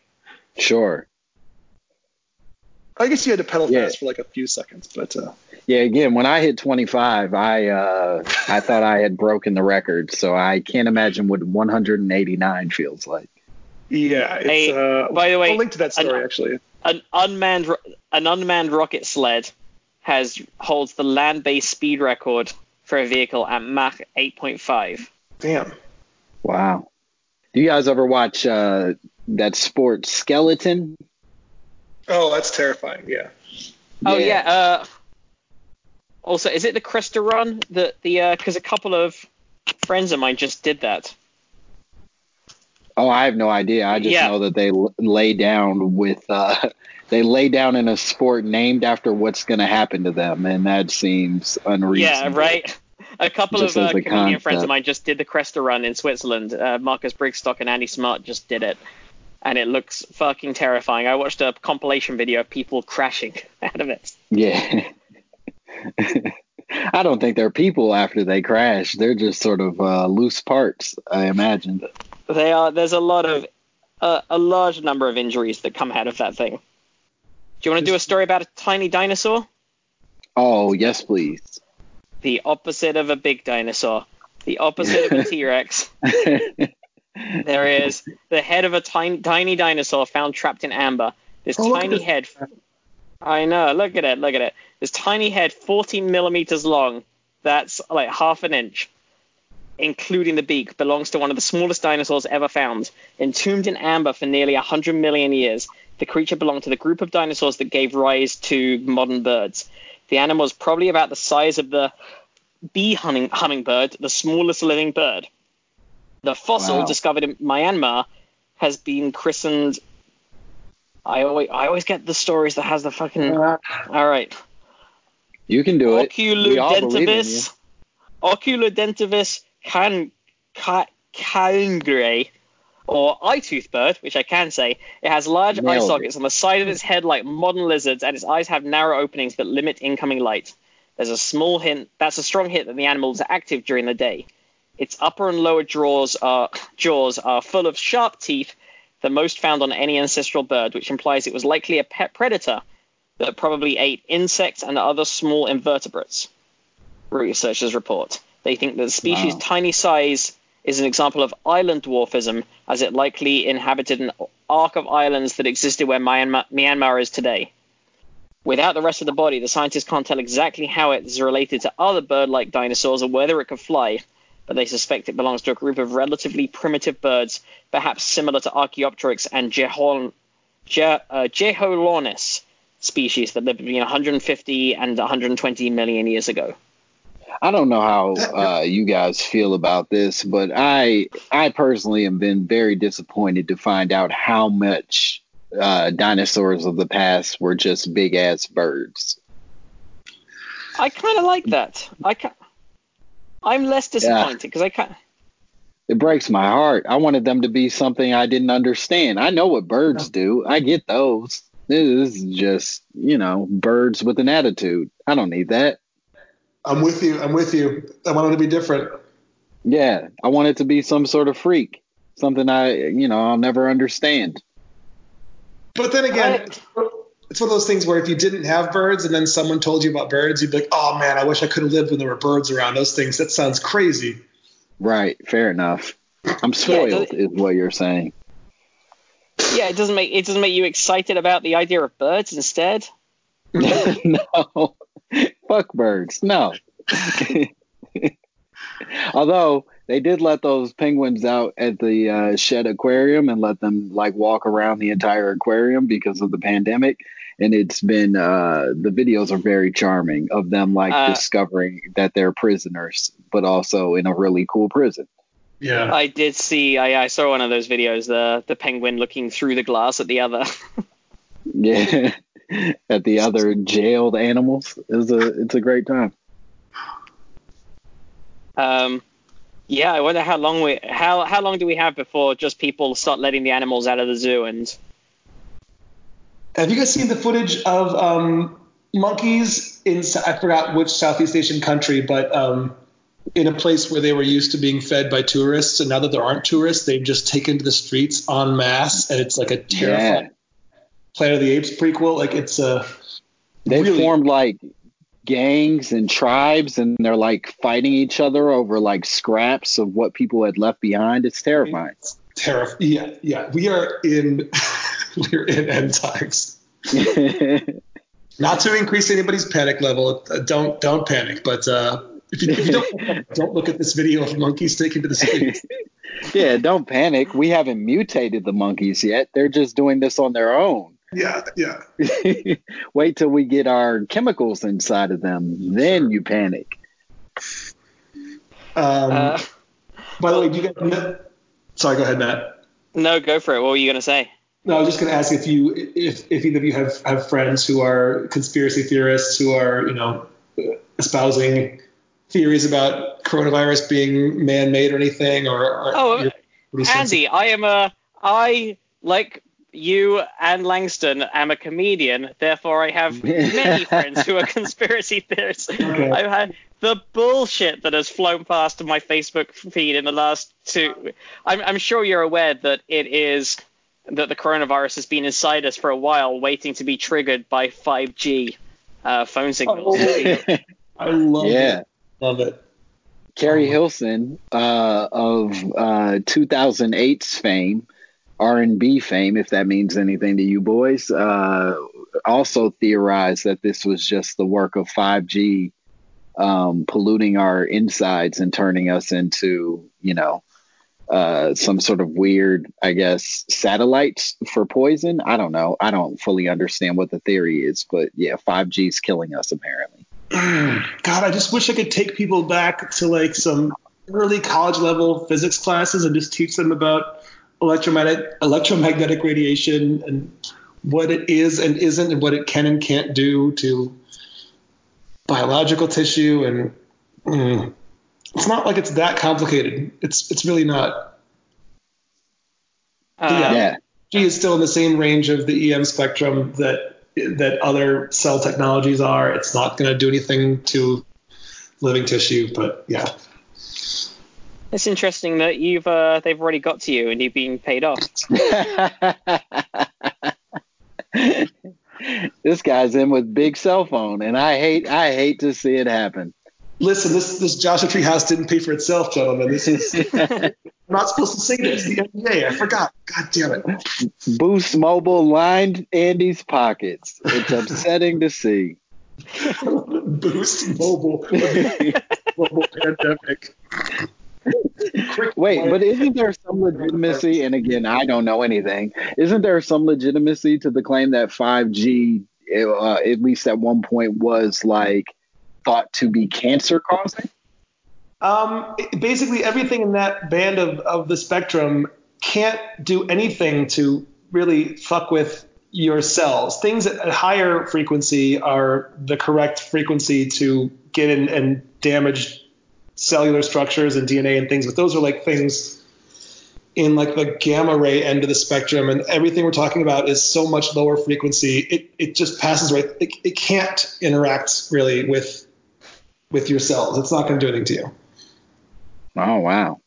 Sure. I guess you had to pedal Yeah. fast for like a few seconds, but uh, Yeah. Again, when I hit 25, I uh, I thought I had broken the record. So I can't imagine what 189 feels like. yeah. It's, Hey, uh, by the way, I'll link to that story an- actually. An unmanned an unmanned rocket sled has holds the land-based speed record for a vehicle at Mach 8.5. Damn. Wow. Do you guys ever watch uh, that sport Skeleton? Oh, that's terrifying. Yeah. Oh yeah. Uh, also, is it the Cresta run that the because a couple of friends of mine just did that. Oh, I have no idea. I just Yeah. know that they l- lay down with uh, they lay down in a sport named after what's going to happen to them, and that seems unreasonable. Yeah, right. a couple Just of uh, friends of mine just did the Cresta run in Switzerland. Uh, Marcus Brigstocke and Andy Smart just did it, and it looks fucking terrifying. I watched a compilation video of people crashing out of it. Yeah. I don't think they're people after they crash. They're just sort of uh, loose parts, I imagine. They are. There's a lot of uh, a large number of injuries that come out of that thing. Do you want to do a story about a tiny dinosaur? Oh, yes, please. The opposite of a big dinosaur. The opposite of a T-Rex. There is the head of a tiny, tiny dinosaur found trapped in amber. This Oh, tiny head. I know. Look at it. Look at it. This tiny head, 40 millimeters long. That's like half an inch, including the beak. Belongs to one of the smallest dinosaurs ever found. Entombed in amber for nearly 100 million years, the creature belonged to the group of dinosaurs that gave rise to modern birds. The animal is probably about the size of the bee hunting, hummingbird, the smallest living bird. The fossil Wow. discovered in Myanmar has been christened. I always, I always get the stories that has the fucking. Uh. All right. You can do it. We all believe in you. Oculudentavis. Oculudentavis can, ca, cangre, or eye-tooth bird, which I can say. It has large eye Nailed it. sockets on the side of its head like modern lizards, and its eyes have narrow openings that limit incoming light. There's a small hint. That's a strong hint that the animal is active during the day. Its upper and lower jaws are jaws are full of sharp teeth, the most found on any ancestral bird, which implies it was likely a pet predator that probably ate insects and other small invertebrates. Researchers report. They think that the species' Wow. tiny size is an example of island dwarfism, as it likely inhabited an arc of islands that existed where Myanmar, Myanmar is today. Without the rest of the body, the scientists can't tell exactly how it is related to other bird-like dinosaurs or whether it could fly, but they suspect it belongs to a group of relatively primitive birds, perhaps similar to Archaeopteryx and Jehol, Je, uh, Jeholornis species that lived between 150 and 120 million years ago. I don't know how uh, you guys feel about this, but I I personally have been very disappointed to find out how much uh, dinosaurs of the past were just big ass birds. I kind of like that. I ca- I'm less disappointed because I can It breaks my heart. I wanted them to be something I didn't understand. I know what birds do. I get those. This is just, you know, birds with an attitude. I don't need that. I'm with you. I'm with you. I want it to be different. Yeah, I want it to be some sort of freak, something I, you know, I'll never understand. But then again, I- it's one of those things where if you didn't have birds and then someone told you about birds, you'd be like, oh man, I wish I could have lived when there were birds around. Those things, that sounds crazy. Right, fair enough. I'm spoiled, is what you're saying. yeah, it doesn't make it doesn't make you excited about the idea of birds instead. no, fuck birds. No. Although they did let those penguins out at the uh, Shedd aquarium and let them like walk around the entire aquarium because of the pandemic, and it's been uh, the videos are very charming of them like Uh, discovering that they're prisoners, but also in a really cool prison. Yeah. I did see. I, I saw one of those videos. The the penguin looking through the glass at the other. Yeah, at the other jailed animals is a it's a great time. Um, yeah, I wonder how long we how how long do we have before just people start letting the animals out of the zoo and Have you guys seen the footage of um, monkeys in I forgot which Southeast Asian country, but um, in a place where they were used to being fed by tourists, and now that there aren't tourists, they've just taken to the streets en masse, and it's like a terrifying Yeah. Planet of the Apes prequel. Like it's a They really formed like gangs and tribes, and they're like fighting each other over like scraps of what people had left behind. It's terrifying. terrifying. Yeah, yeah. We are in we're in end times. Not to increase anybody's panic level. Uh, don't don't panic. But uh, if, you, if you don't don't look at this video of monkeys taken to the streets. yeah, don't panic. We haven't mutated the monkeys yet. They're just doing this on their own. Yeah, yeah. Wait till we get our chemicals inside of them, then you panic. Um, uh, by the way, do you guys know? Sorry, go ahead, Matt. no, go for it. What were you gonna say? No, I was just going to ask if you, if, if either of you have, have friends who are conspiracy theorists who are, you know, espousing theories about coronavirus being man-made or anything? Or, or Oh, you're? Andy, I am a I like you and Langston am a comedian, therefore I have many friends who are conspiracy theorists. Okay. I've had the bullshit that has flown past my Facebook feed in the last two. I'm, I'm sure you're aware that it is that the coronavirus has been inside us for a while, waiting to be triggered by 5G uh, phone signals. Oh. I love yeah. it. Love it. Keri Hilson uh, of uh, 2008's fame, R&B fame, if that means anything to you boys, uh, also theorized that this was just the work of 5G um, polluting our insides and turning us into, you know, uh, some sort of weird, I guess, satellites for poison. I don't know. I don't fully understand what the theory is, but yeah, 5G is killing us apparently. God, I just wish I could take people back to like some early college level physics classes and just teach them about electromagnetic electromagnetic radiation and what it is and isn't and what it can and can't do to biological tissue and mm, it's not like it's that complicated. It's it's really not. Uh, Yeah. yeah. G is still in the same range of the EM spectrum that that other cell technologies are. It's not going to do anything to living tissue, but yeah. It's interesting that you've uh, they've already got to you and you've been paid off. this guy's in with big cell phone, and I hate I hate to see it happen. Listen, this this Joshua Tree house didn't pay for itself, gentlemen. This is I'm not supposed to say this. The NDA, I forgot. God damn it. Boost Mobile lined Andy's pockets. It's upsetting to see. Boost mobile mobile pandemic. Wait, but isn't there some legitimacy? And again, I don't know anything. Isn't there some legitimacy to the claim that 5G, uh, at least at one point, was like thought to be cancer causing? Um, basically, everything in that band of, of the spectrum can't do anything to really fuck with your cells. Things at a higher frequency are the correct frequency to get in and damage cellular structures and DNA and things, but those are like things in like the gamma ray end of the spectrum, and everything we're talking about is so much lower frequency. It it just passes right. It, it can't interact really with with your cells. It's not going to do anything to you. Oh wow.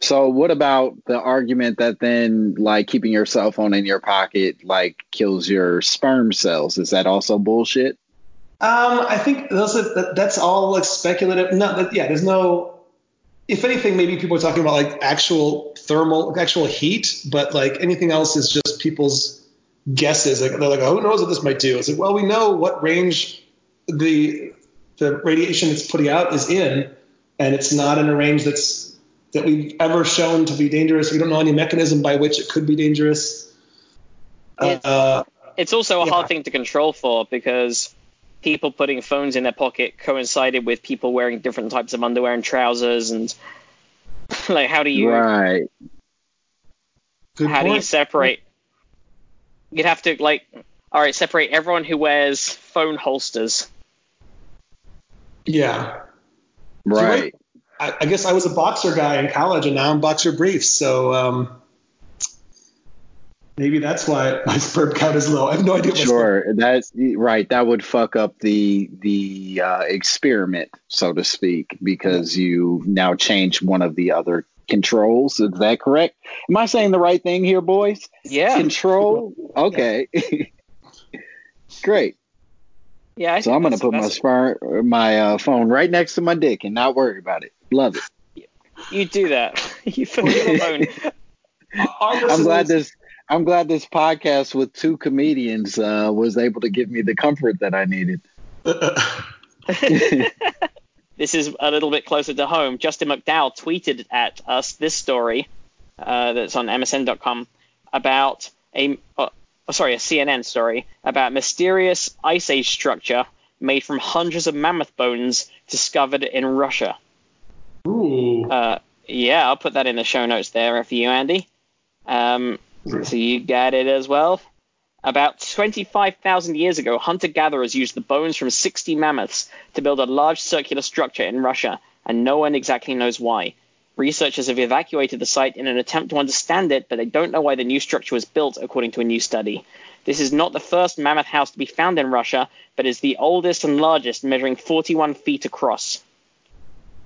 So what about the argument that then like keeping your cell phone in your pocket like kills your sperm cells? Is that also bullshit? Um, I think those are, that, that's all like speculative. No, that, yeah, there's no. If anything, maybe people are talking about like actual thermal, actual heat, but like anything else is just people's guesses. Like they're like, oh, who knows what this might do? It's like, well, we know what range the the radiation it's putting out is in, and it's not in a range that's that we've ever shown to be dangerous. We don't know any mechanism by which it could be dangerous. It's- Uh, It's also a Yeah. hard thing to control for because people putting phones in their pocket coincided with people wearing different types of underwear and trousers and like how do you Right. good how do you separate you'd have to like all right separate everyone who wears phone holsters Yeah. Right. I, I guess I was a boxer guy in college, and now I'm boxer briefs. So um, maybe that's why my sperm count is low. I have no idea. What my sperm- Sure. That's right. That would fuck up the the uh, experiment, so to speak, because you now change one of the other controls. Is that correct? Am I saying the right thing here, boys? yeah Control. Okay. Great. yeah I So I'm gonna put my sperm, my uh, phone right next to my dick and not worry about it. Love it. you do that you put your phone I'm glad listeners- this. I'm glad this podcast with two comedians uh, was able to give me the comfort that I needed. this is a little bit closer to home. Justin McDowell tweeted at us this story uh, that's on MSN.com about a uh, oh, sorry a CNN story about mysterious ice age structure made from hundreds of mammoth bones discovered in Russia. Ooh. Uh, yeah, I'll put that in the show notes there for you, Andy. Um, so you get it as well. About 25,000 years ago, hunter gatherers used the bones from 60 mammoths to build a large circular structure in Russia, and no one exactly knows why. Researchers have evacuated the site in an attempt to understand it, but they don't know why the new structure was built, according to a new study. This is not the first mammoth house to be found in Russia, but is the oldest and largest, measuring 41 feet across.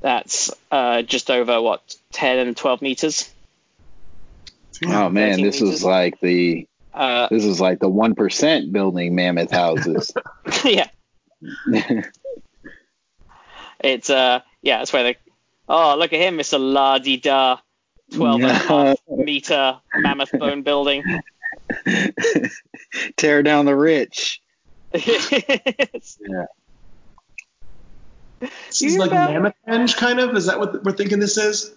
That's uh, just over, what, 10 and 12 meters? Oh man, 13 this was meters. like the Uh, this is like the one percent building mammoth houses. yeah. It's uh yeah, that's where they Oh, look at him, Mr. La Di Da. 12 and a half meter mammoth bone building. Tear down the rich. It's- Yeah. This is like bet. Mammoth Henge, kind of. Is that what we're thinking this is?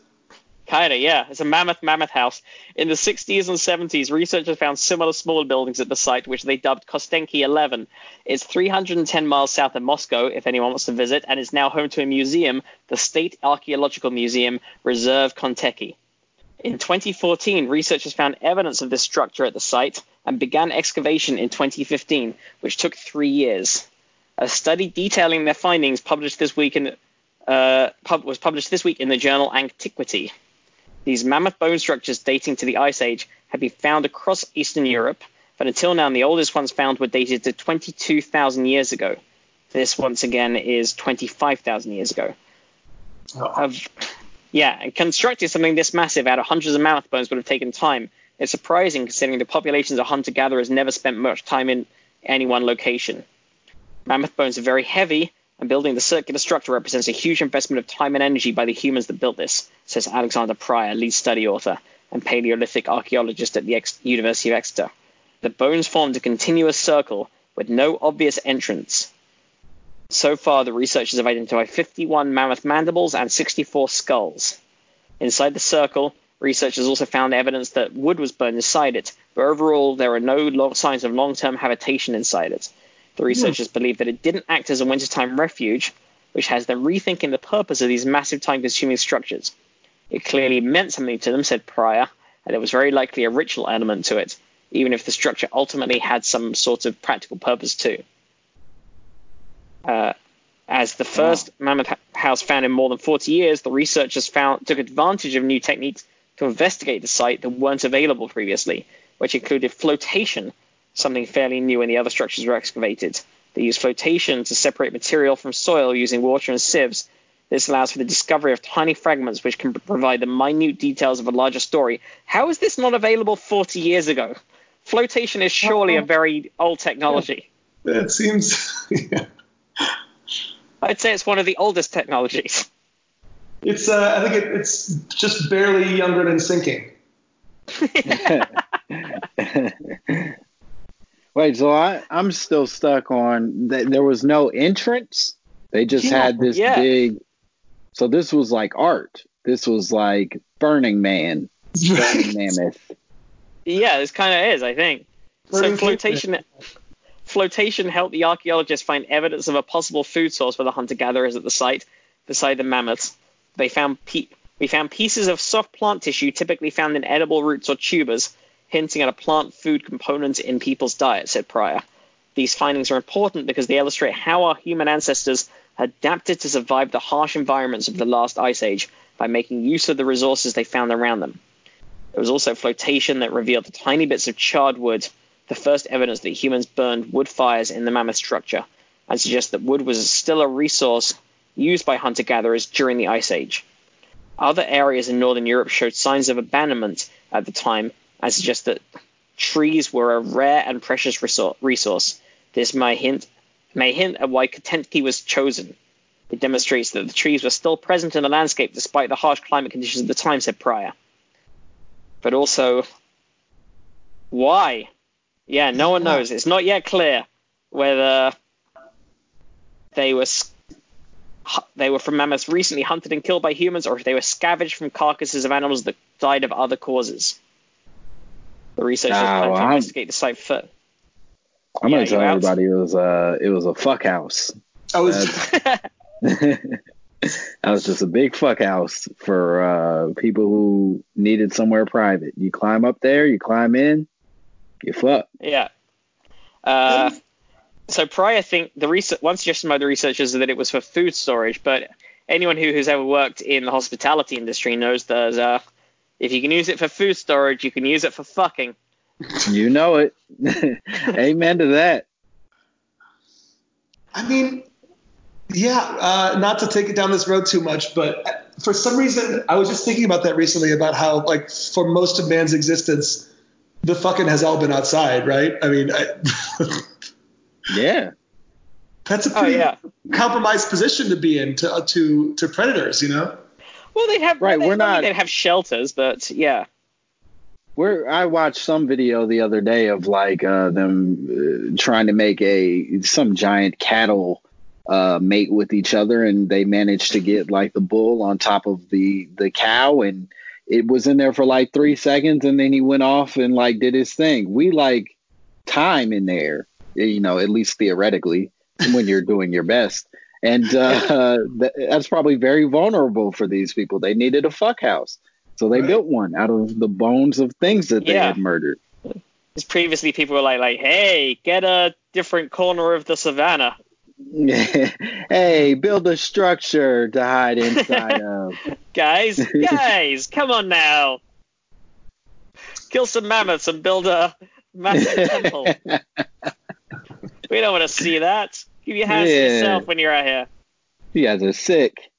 Kinda, yeah. It's a mammoth mammoth house. In the 60s and 70s, researchers found similar small buildings at the site, which they dubbed Kostenki 11. It's 310 miles south of Moscow, if anyone wants to visit, and is now home to a museum, the State Archaeological Museum, Reserve Konteki. In 2014, researchers found evidence of this structure at the site and began excavation in 2015, which took three years. A study detailing their findings published this week in, uh, pub- was published this week in the journal Antiquity. These mammoth bone structures dating to the Ice Age have been found across Eastern Europe, but until now, the oldest ones found were dated to 22,000 years ago. This, once again, is 25,000 years ago. Oh, Of, yeah, and constructing something this massive out of hundreds of mammoth bones would have taken time. It's surprising considering the populations of hunter gatherers never spent much time in any one location. Mammoth bones are very heavy, and building the circular structure represents a huge investment of time and energy by the humans that built this, says Alexander Pryor, lead study author and Paleolithic archaeologist at the Ex- University of Exeter. The bones formed a continuous circle with no obvious entrance. So far, the researchers have identified 51 mammoth mandibles and 64 skulls. Inside the circle, researchers also found evidence that wood was burned inside it, but overall, there are no lo- signs of long term habitation inside it. The researchers believe that it didn't act as a wintertime refuge, which has them rethinking the purpose of these massive time consuming structures. It clearly meant something to them, said Pryor, and there was very likely a ritual element to it, even if the structure ultimately had some sort of practical purpose too. Uh, as the first mammoth house found in more than 40 years, the researchers found took advantage of new techniques to investigate the site that weren't available previously, which included flotation, something fairly new when the other structures were excavated. They used flotation to separate material from soil using water and sieves. This allows for the discovery of tiny fragments which can provide the minute details of a larger story. How is this not available 40 years ago? Flotation is surely a very old technology. It seems. yeah. I'd say it's one of the oldest technologies. It's. Uh, I think it, it's just barely younger than sinking. Wait, so I, I'm still stuck on that there was no entrance. They just Yeah, had this yeah. big. So this was like art. This was like Burning Man, Burning Mammoth. Yeah, this kind of is, I think. So Burning flotation, flotation helped the archaeologists find evidence of a possible food source for the hunter-gatherers at the site, beside the mammoths. They found pe- we found pieces of soft plant tissue typically found in edible roots or tubers, hinting at a plant food component in people's diet, said Pryor. These findings are important because they illustrate how our human ancestors adapted to survive the harsh environments of the last ice age by making use of the resources they found around them. There was also flotation that revealed the tiny bits of charred wood, the first evidence that humans burned wood fires in the mammoth structure, and suggests that wood was still a resource used by hunter gatherers during the Ice Age. Other areas in northern Europe showed signs of abandonment at the time, and suggest that trees were a rare and precious resource. This may hint, may hint at why Kotenki was chosen. It demonstrates that the trees were still present in the landscape despite the harsh climate conditions of the time, said Pryor. But also, why? Yeah, no one knows. It's not yet clear whether they were they were from mammoths recently hunted and killed by humans, or if they were scavenged from carcasses of animals that died of other causes. The researchers Ah, plan well, to I'm- investigate the site further. I'm Yeah, gonna you tell out? everybody it was uh it was a fuck house. I was. that was just a big fuck house for uh people who needed somewhere private. You climb up there, you climb in, you fuck. yeah. Uh, so Pryor, think the research one suggestion by the researchers is that it was for food storage, but anyone who has ever worked in the hospitality industry knows that uh, if you can use it for food storage, you can use it for fucking. You know it. Amen to that. I mean, yeah, uh, not to take it down this road too much, but for some reason, I was just thinking about that recently about how, like, for most of man's existence, the fucking has all been outside, right? I mean, I, Yeah. that's a Oh pretty yeah. compromised position to be in to uh, to to predators, you know? Well, they have Right, They, we're not- They have shelters, but yeah. Where I watched some video the other day of like uh, them uh, trying to make a some giant cattle uh, mate with each other, and they managed to get like the bull on top of the the cow, and it was in there for like three seconds, and then he went off and like did his thing. We like time in there, you know, at least theoretically, when you're doing your best. And uh, that, that's probably very vulnerable for these people. They needed a fuck house. So they Right. built one out of the bones of things that they Yeah. had murdered. Because previously people were like, like, hey, get a different corner of the savannah. hey, build a structure to hide inside of. Guys, guys, come on now. Kill some mammoths and build a massive temple. We don't want to see that. Keep your hands to Yeah. yourself when you're out here. You guys are sick.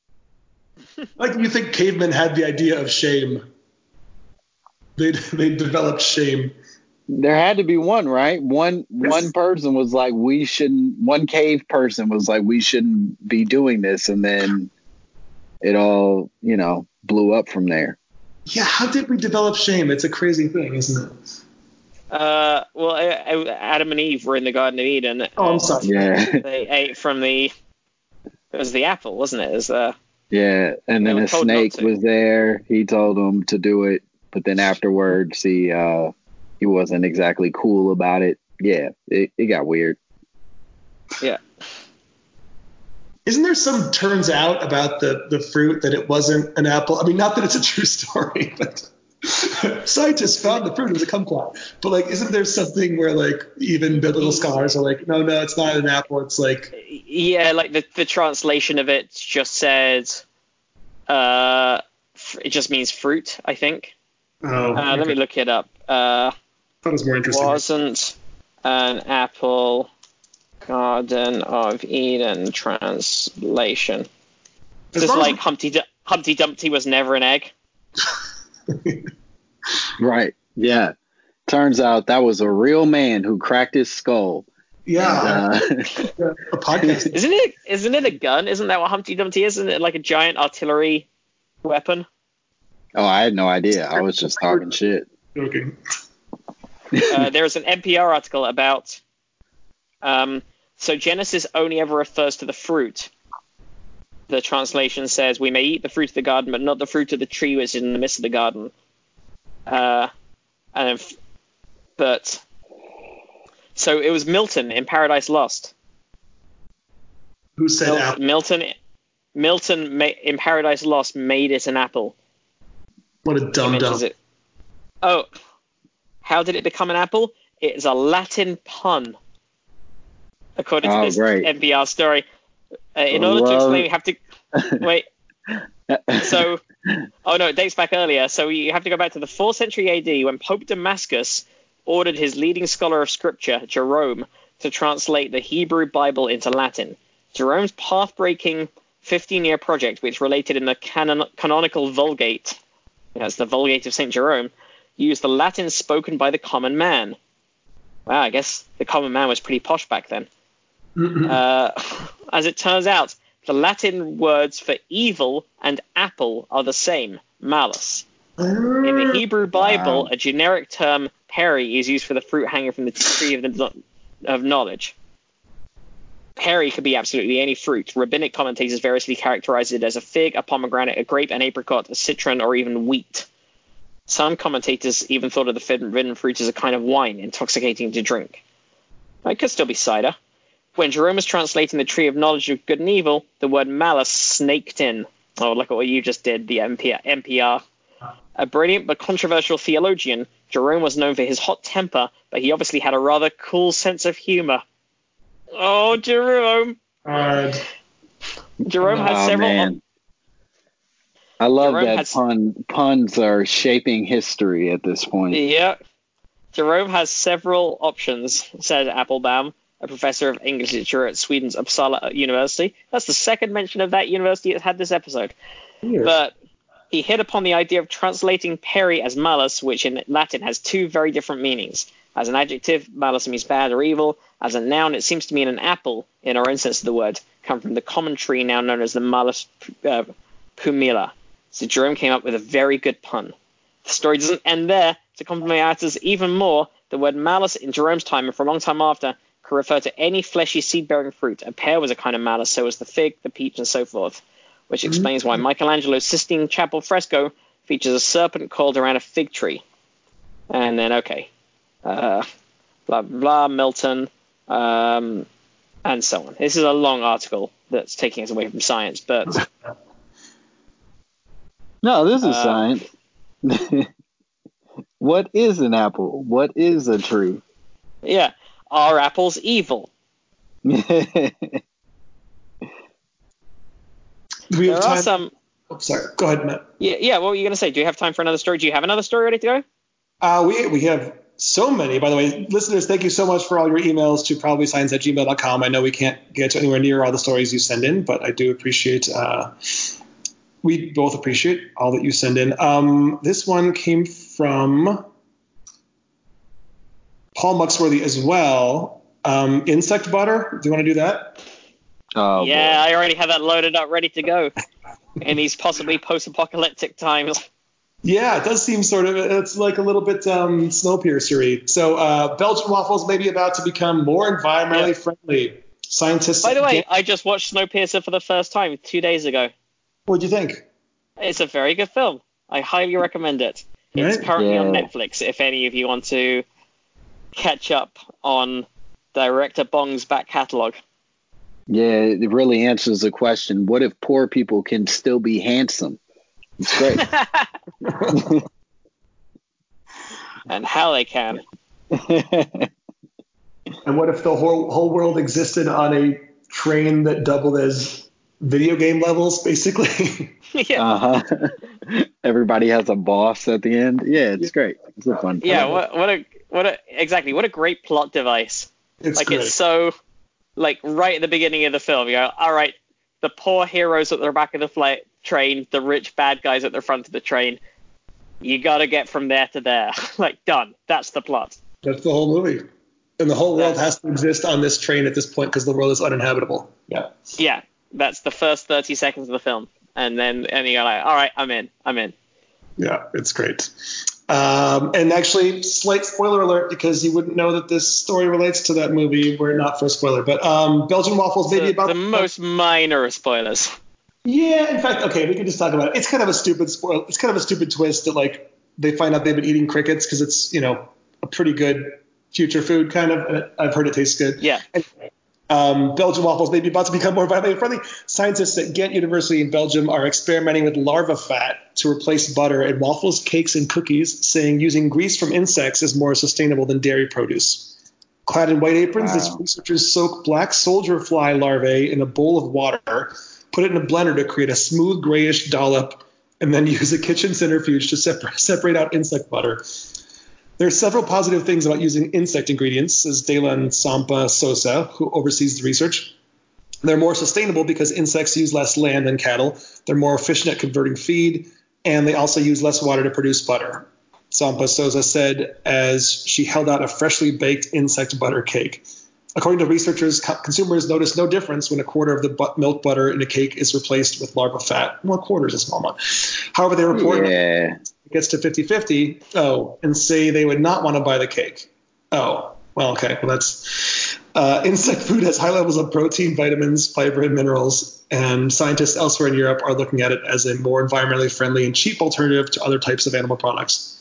Like you think cavemen had the idea of shame. They they developed shame. There had to be one, right? One one person was like, we shouldn't. One cave person was like, we shouldn't be doing this, and then it all, you know, blew up from there. Yeah, how did we develop shame? It's a crazy thing, isn't it? Uh, well, Adam and Eve were in the Garden of Eden. Oh, I'm sorry. Yeah, They ate from the. It was the apple, wasn't it? It was, uh, yeah. And then were a snake was there. He told them to do it, but then afterwards, he uh, he wasn't exactly cool about it. Yeah, it, it got weird. yeah. Isn't there some turns out about the, the fruit that it wasn't an apple? I mean, not that it's a true story, but scientists found the fruit was a kumquat. But like, isn't there something where like even biblical scholars are like, no, no, it's not an apple. It's like, Yeah, like the, the translation of it just said. Uh, it just means fruit, I think. oh, Uh, Let me look it up. Uh, it was more interesting. wasn't an apple Garden of Eden translation. As Just like Humpty Du- Humpty Dumpty was never an egg. Right. Yeah. Turns out that was a real man who cracked his skull. yeah, Uh, a podcast. Isn't it? Isn't it a gun? Isn't that what Humpty Dumpty is? Isn't it like a giant artillery weapon? oh, I had no idea. I was just talking shit. Joking. uh, there's an NPR article about. Um, so Genesis only ever refers to the fruit. The translation says, "We may eat the fruit of the garden, but not the fruit of the tree which is in the midst of the garden." Uh, and if, but so it was Milton in Paradise Lost. Who said Mil- apple? Milton, Milton ma- in Paradise Lost made it an apple. What a dumb dumb. mentions it. Oh, how did it become an apple? It is a Latin pun, according to Oh, this great. NPR story. Uh, in I order to explain, we have to wait. So, oh no, it dates back earlier. So you have to go back to the 4th century AD when Pope Damascus ordered his leading scholar of scripture, Jerome, to translate the Hebrew Bible into Latin. Jerome's path-breaking 15-year project, which related in the canon- canonical Vulgate, that's the Vulgate of St. Jerome, used the Latin spoken by the common man. Wow, I guess the common man was pretty posh back then. Uh, as it turns out, the Latin words for evil and apple are the same, malus. In the Hebrew Bible, Wow. a generic term, peri, is used for the fruit hanging from the tree of, the, of knowledge. Peri could be absolutely any fruit. Rabbinic commentators variously characterize it as a fig, a pomegranate, a grape, an apricot, a citron, or even wheat. Some commentators even thought of the forbidden fruit as a kind of wine, intoxicating to drink. It could still be cider. When Jerome was translating the tree of knowledge of good and evil, the word malus snaked in. Oh, look at what you just did, the NPR. NPR. Uh, A brilliant but controversial theologian, Jerome was known for his hot temper, but he obviously had a rather cool sense of humor. Oh, Jerome. God. Jerome had Oh, several. man. I love Jerome that has- pun. Puns are shaping history at this point. Yeah. Jerome has several options, said Appelbaum, a professor of English literature at Sweden's Uppsala University. That's the second mention of that university that's had this episode. Weird. But he hit upon the idea of translating peri as malus, which in Latin has two very different meanings. As an adjective, malus means bad or evil. As a noun, it seems to mean an apple, in our own sense of the word, come from the common tree now known as the malus uh, pumila. So Jerome came up with a very good pun. The story doesn't end there. To compliment matters even more, the word malus in Jerome's time and for a long time after could refer to any fleshy seed-bearing fruit. A pear was a kind of malus, so was the fig, the peach, and so forth, which explains why Michelangelo's Sistine Chapel fresco features a serpent coiled around a fig tree. And then, okay, uh, blah, blah, blah, Milton, um, and so on. This is a long article that's taking us away from science, but No, this is Uh, science. what is an apple? What is a tree? yeah, are apples evil? There are time? some. Oh, sorry. Go ahead, Matt. Yeah, yeah. What were you going to say? Do you have time for another story? Do you have another story ready to go? Uh, we, we have so many. By the way, listeners, thank you so much for all your emails to probablyscience at gmail.com. I know we can't get to anywhere near all the stories you send in, but I do appreciate, uh, we both appreciate all that you send in. Um, this one came from Paul Muxworthy as well. Um, insect butter. Do you want to do that? oh, yeah, boy. I already have that loaded up, ready to go. in these possibly post-apocalyptic times. Yeah, it does seem sort of. It's like a little bit um, Snowpiercer-y. So uh, Belgian waffles may be about to become more environmentally Yeah. friendly. Scientists. By the way, I just watched Snowpiercer for the first time two days ago. what'd you think? It's a very good film. I highly recommend it. It's Right. currently on Netflix. If any of you want to catch up on director Bong's back catalog. Yeah, it really answers the question what if poor people can still be handsome? It's great. and how they can. And what if the whole whole world existed on a train that doubled as video game levels, basically? yeah. uh huh. Everybody has a boss at the end. Yeah, it's great. It's a fun. yeah, what, what a what a exactly what a great plot device. it's like great. it's so like right at the beginning of the film you go all right the poor heroes at the back of the flight train the rich bad guys at the front of the train you gotta get from there to there like done that's the plot That's the whole movie. And the whole world That's- has to exist on this train at this point because the world is uninhabitable. Yeah. yeah that's the first 30 seconds of the film and then and you're like all right i'm in i'm in Yeah, it's great. Um, and actually, slight spoiler alert because you wouldn't know that this story relates to that movie. We're not for a spoiler, but um, Belgian waffles maybe the, about the most minor of spoilers Yeah, in fact, okay, we can just talk about it. It's kind of a stupid spoil. It's kind of a stupid twist that like they find out they've been eating crickets because it's you know a pretty good future food kind of. I've heard it tastes good. yeah Um, Belgian waffles may be about to become more environmentally friendly. Scientists at Ghent University in Belgium are experimenting with larva fat to replace butter in waffles, cakes, and cookies, saying using grease from insects is more sustainable than dairy produce. Clad in white aprons, these researchers soak black soldier fly larvae in a bowl of water, put it in a blender to create a smooth grayish dollop, and then use a kitchen centrifuge to separ- separate out insect butter. There are several positive things about using insect ingredients, says Daylan Tzompa Sosa, who oversees the research. They're more sustainable because insects use less land than cattle. They're more efficient at converting feed, and they also use less water to produce butter. Tzompa Sosa said as she held out a freshly baked insect butter cake. According to researchers, co- consumers notice no difference when a quarter of the bu- milk butter in a cake is replaced with larva fat. Well, quarter is a small amount. However, they report Yeah. it gets to 50-50, oh, and say they would not want to buy the cake. Oh, well, okay. Well, that's uh, insect food has high levels of protein, vitamins, fiber, and minerals, and scientists elsewhere in Europe are looking at it as a more environmentally friendly and cheap alternative to other types of animal products.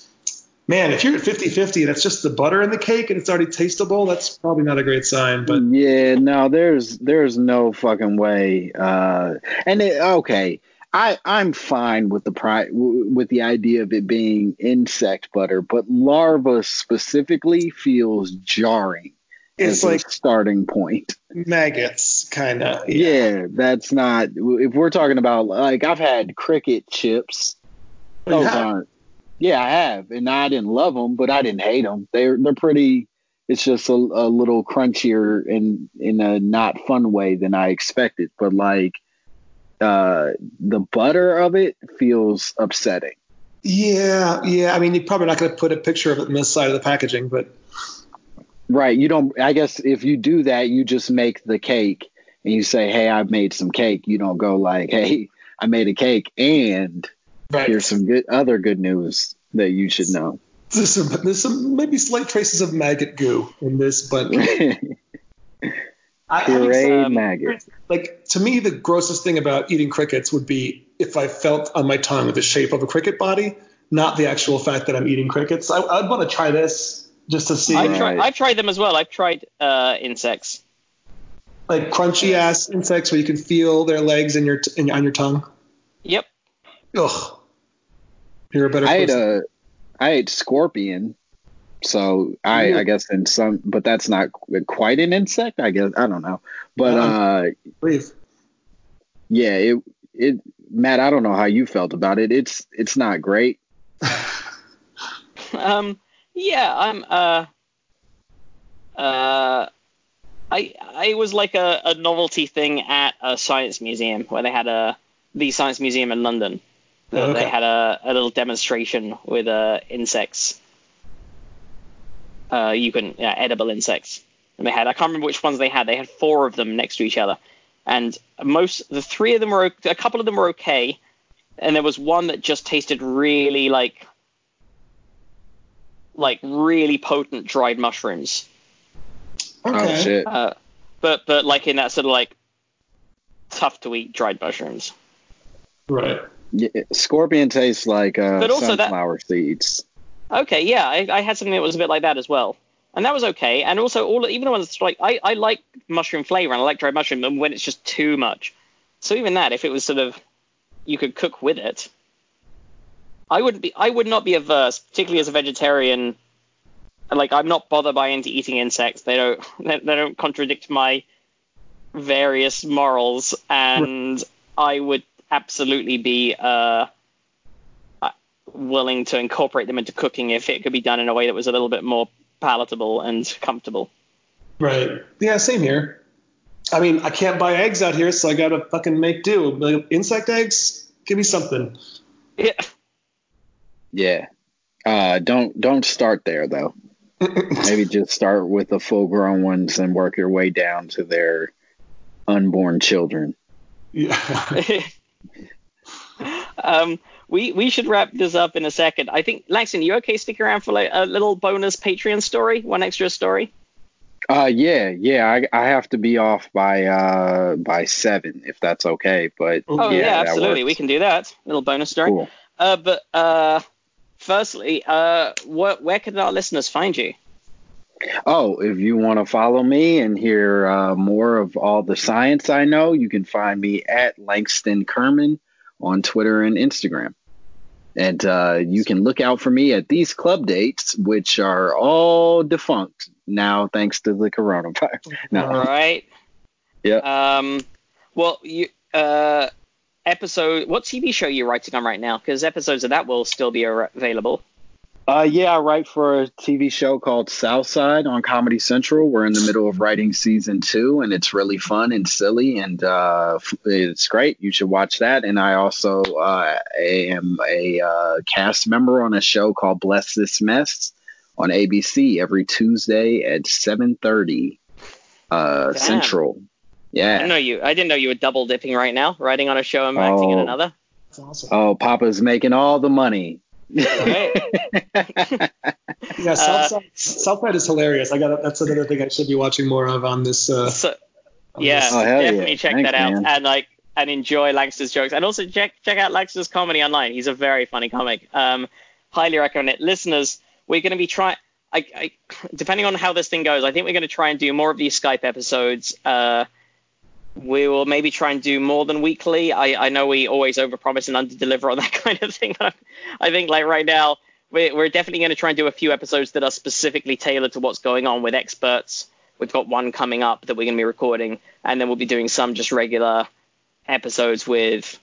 Man, if you're at 50-50 and it's just the butter in the cake and it's already tasteable, that's probably not a great sign. But yeah, no, there's there's no fucking way. Uh, and it, okay, I I'm fine with the pri- with the idea of it being insect butter, but larva specifically feels jarring. A like starting point. maggots, kind of. Yeah. that's not. If we're talking about like I've had cricket chips. Oh, Those have? aren't. Yeah, I have, and I didn't love them, but I didn't hate them. They're they're pretty. It's just a, a little crunchier in in a not fun way than I expected. But like, uh, the butter of it feels upsetting. Yeah, yeah. I mean, you're probably not going to put a picture of it on this side of the packaging, but Right. You don't. I guess if you do that, you just make the cake and you say, "Hey, I've made some cake." You don't go like, "Hey, I made a cake," and right. here's some good other good news that you should know. There's some, there's some maybe slight traces of maggot goo in this, but I, I um, maggot. like to me the grossest thing about eating crickets would be if I felt on my tongue the shape of a cricket body, not the actual fact that I'm eating crickets. I, I'd want to try this just to see I've, Right. tried, I've tried them as well. I've tried uh, insects. like crunchy ass insects where you can feel their legs in your t- in, on your tongue. Yep. Ugh. You're a better I ate person. a I ate scorpion, so I Really? I guess in some, but that's not quite an insect. I guess I don't know, but Um, uh, please. yeah, it it Matt, I don't know how you felt about it. It's it's not great. Um, yeah, I'm. Uh, uh, I I was like a, a novelty thing at a science museum where they had a the science museum in London. Oh, okay. They had a, a little demonstration with uh, insects. Uh, you can yeah, edible insects, and they had I can't remember which ones they had. They had four of them next to each other, and most the three of them were a couple of them were okay, and there was one that just tasted really like like really potent dried mushrooms. Okay. Oh shit. Uh, but but like in that sort of like tough to eat dried mushrooms. Right. Yeah, scorpion tastes like uh, But also that- sunflower seeds. Okay, yeah, I, I had something that was a bit like that as well, and that was okay. And also all even the ones like I, I like mushroom flavor and I like dried mushroom, and when it's just too much. So even that, if it was sort of you could cook with it, I wouldn't be I would not be averse, particularly as a vegetarian. Like I'm not bothered by into eating insects. They don't they, they don't contradict my various morals, and I would absolutely be uh, uh, willing to incorporate them into cooking if it could be done in a way that was a little bit more palatable and comfortable. Right. Yeah, same here. I mean, I can't buy eggs out here, so I gotta fucking make do. Like, insect eggs? Give me something. Yeah. Yeah. Uh, don't don't start there though. Maybe just start with the full grown ones and work your way down to their unborn children. Yeah. um, we we should wrap this up in a second. I think Langston, you okay? Stick around for like a little bonus Patreon story, one extra story. Uh, yeah, yeah. I, I have to be off by uh by seven if that's okay. But Oh yeah, yeah, absolutely. works. We can do that. Little bonus story. Cool. Uh, but uh, firstly, uh, where where can our listeners find you? Oh, if you want to follow me and hear uh, more of all the science I know, you can find me at Langston Kerman on Twitter and Instagram. And uh, you can look out for me at these club dates, which are all defunct now thanks to the coronavirus. No. All right. Yeah. Um. Well, you uh, episode. What TV show are you writing on right now? Because episodes of that will still be available. Uh, yeah, I write for a TV show called Southside on Comedy Central. We're in the middle of writing season two, and it's really fun and silly, and uh, it's great. You should watch that. And I also uh, am a uh, cast member on a show called Bless This Mess on ABC every Tuesday at 7:30 uh, Damn. Central. I Yeah. didn't know you. I didn't know you were double dipping right now, writing on a show and acting in Oh. another. That's awesome. Oh, Papa's making all the money. Right. Yeah, Southside, Southside is hilarious. I got that's another thing I should be watching more of on this. Uh, so on yeah, this- Oh, hell yeah. definitely check Thanks, that out man. and like and enjoy Langston's jokes and also check check out Langston's comedy online. He's a very funny comic. Um, highly recommend it. Listeners, we're going to be trying. I, I, depending on how this thing goes, I think we're going to try and do more of these Skype episodes. Uh, we will maybe try and do more than weekly. I, I know we always overpromise and underdeliver on that kind of thing, but I think like right now we're, we're definitely going to try and do a few episodes that are specifically tailored to what's going on with experts. We've got one coming up that we're going to be recording, and then we'll be doing some just regular episodes with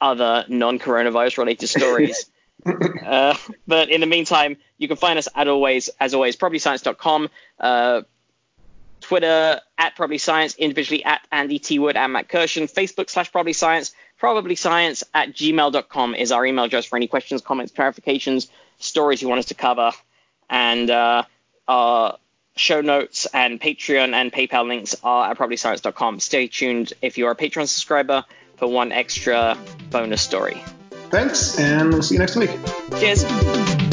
other non-coronavirus related stories. uh, but in the meantime, you can find us at always, as always, probablyscience.com. Uh, Twitter at Probably Science, individually at Andy T. Wood and Matt Kirshen, Facebook slash Probably Science, Probably Science at gmail.com is our email address for any questions, comments, clarifications, stories you want us to cover, and uh, our show notes and Patreon and PayPal links are at probablyscience.com. Stay tuned if you're a Patreon subscriber for one extra bonus story. Thanks, and we'll see you next week. Cheers.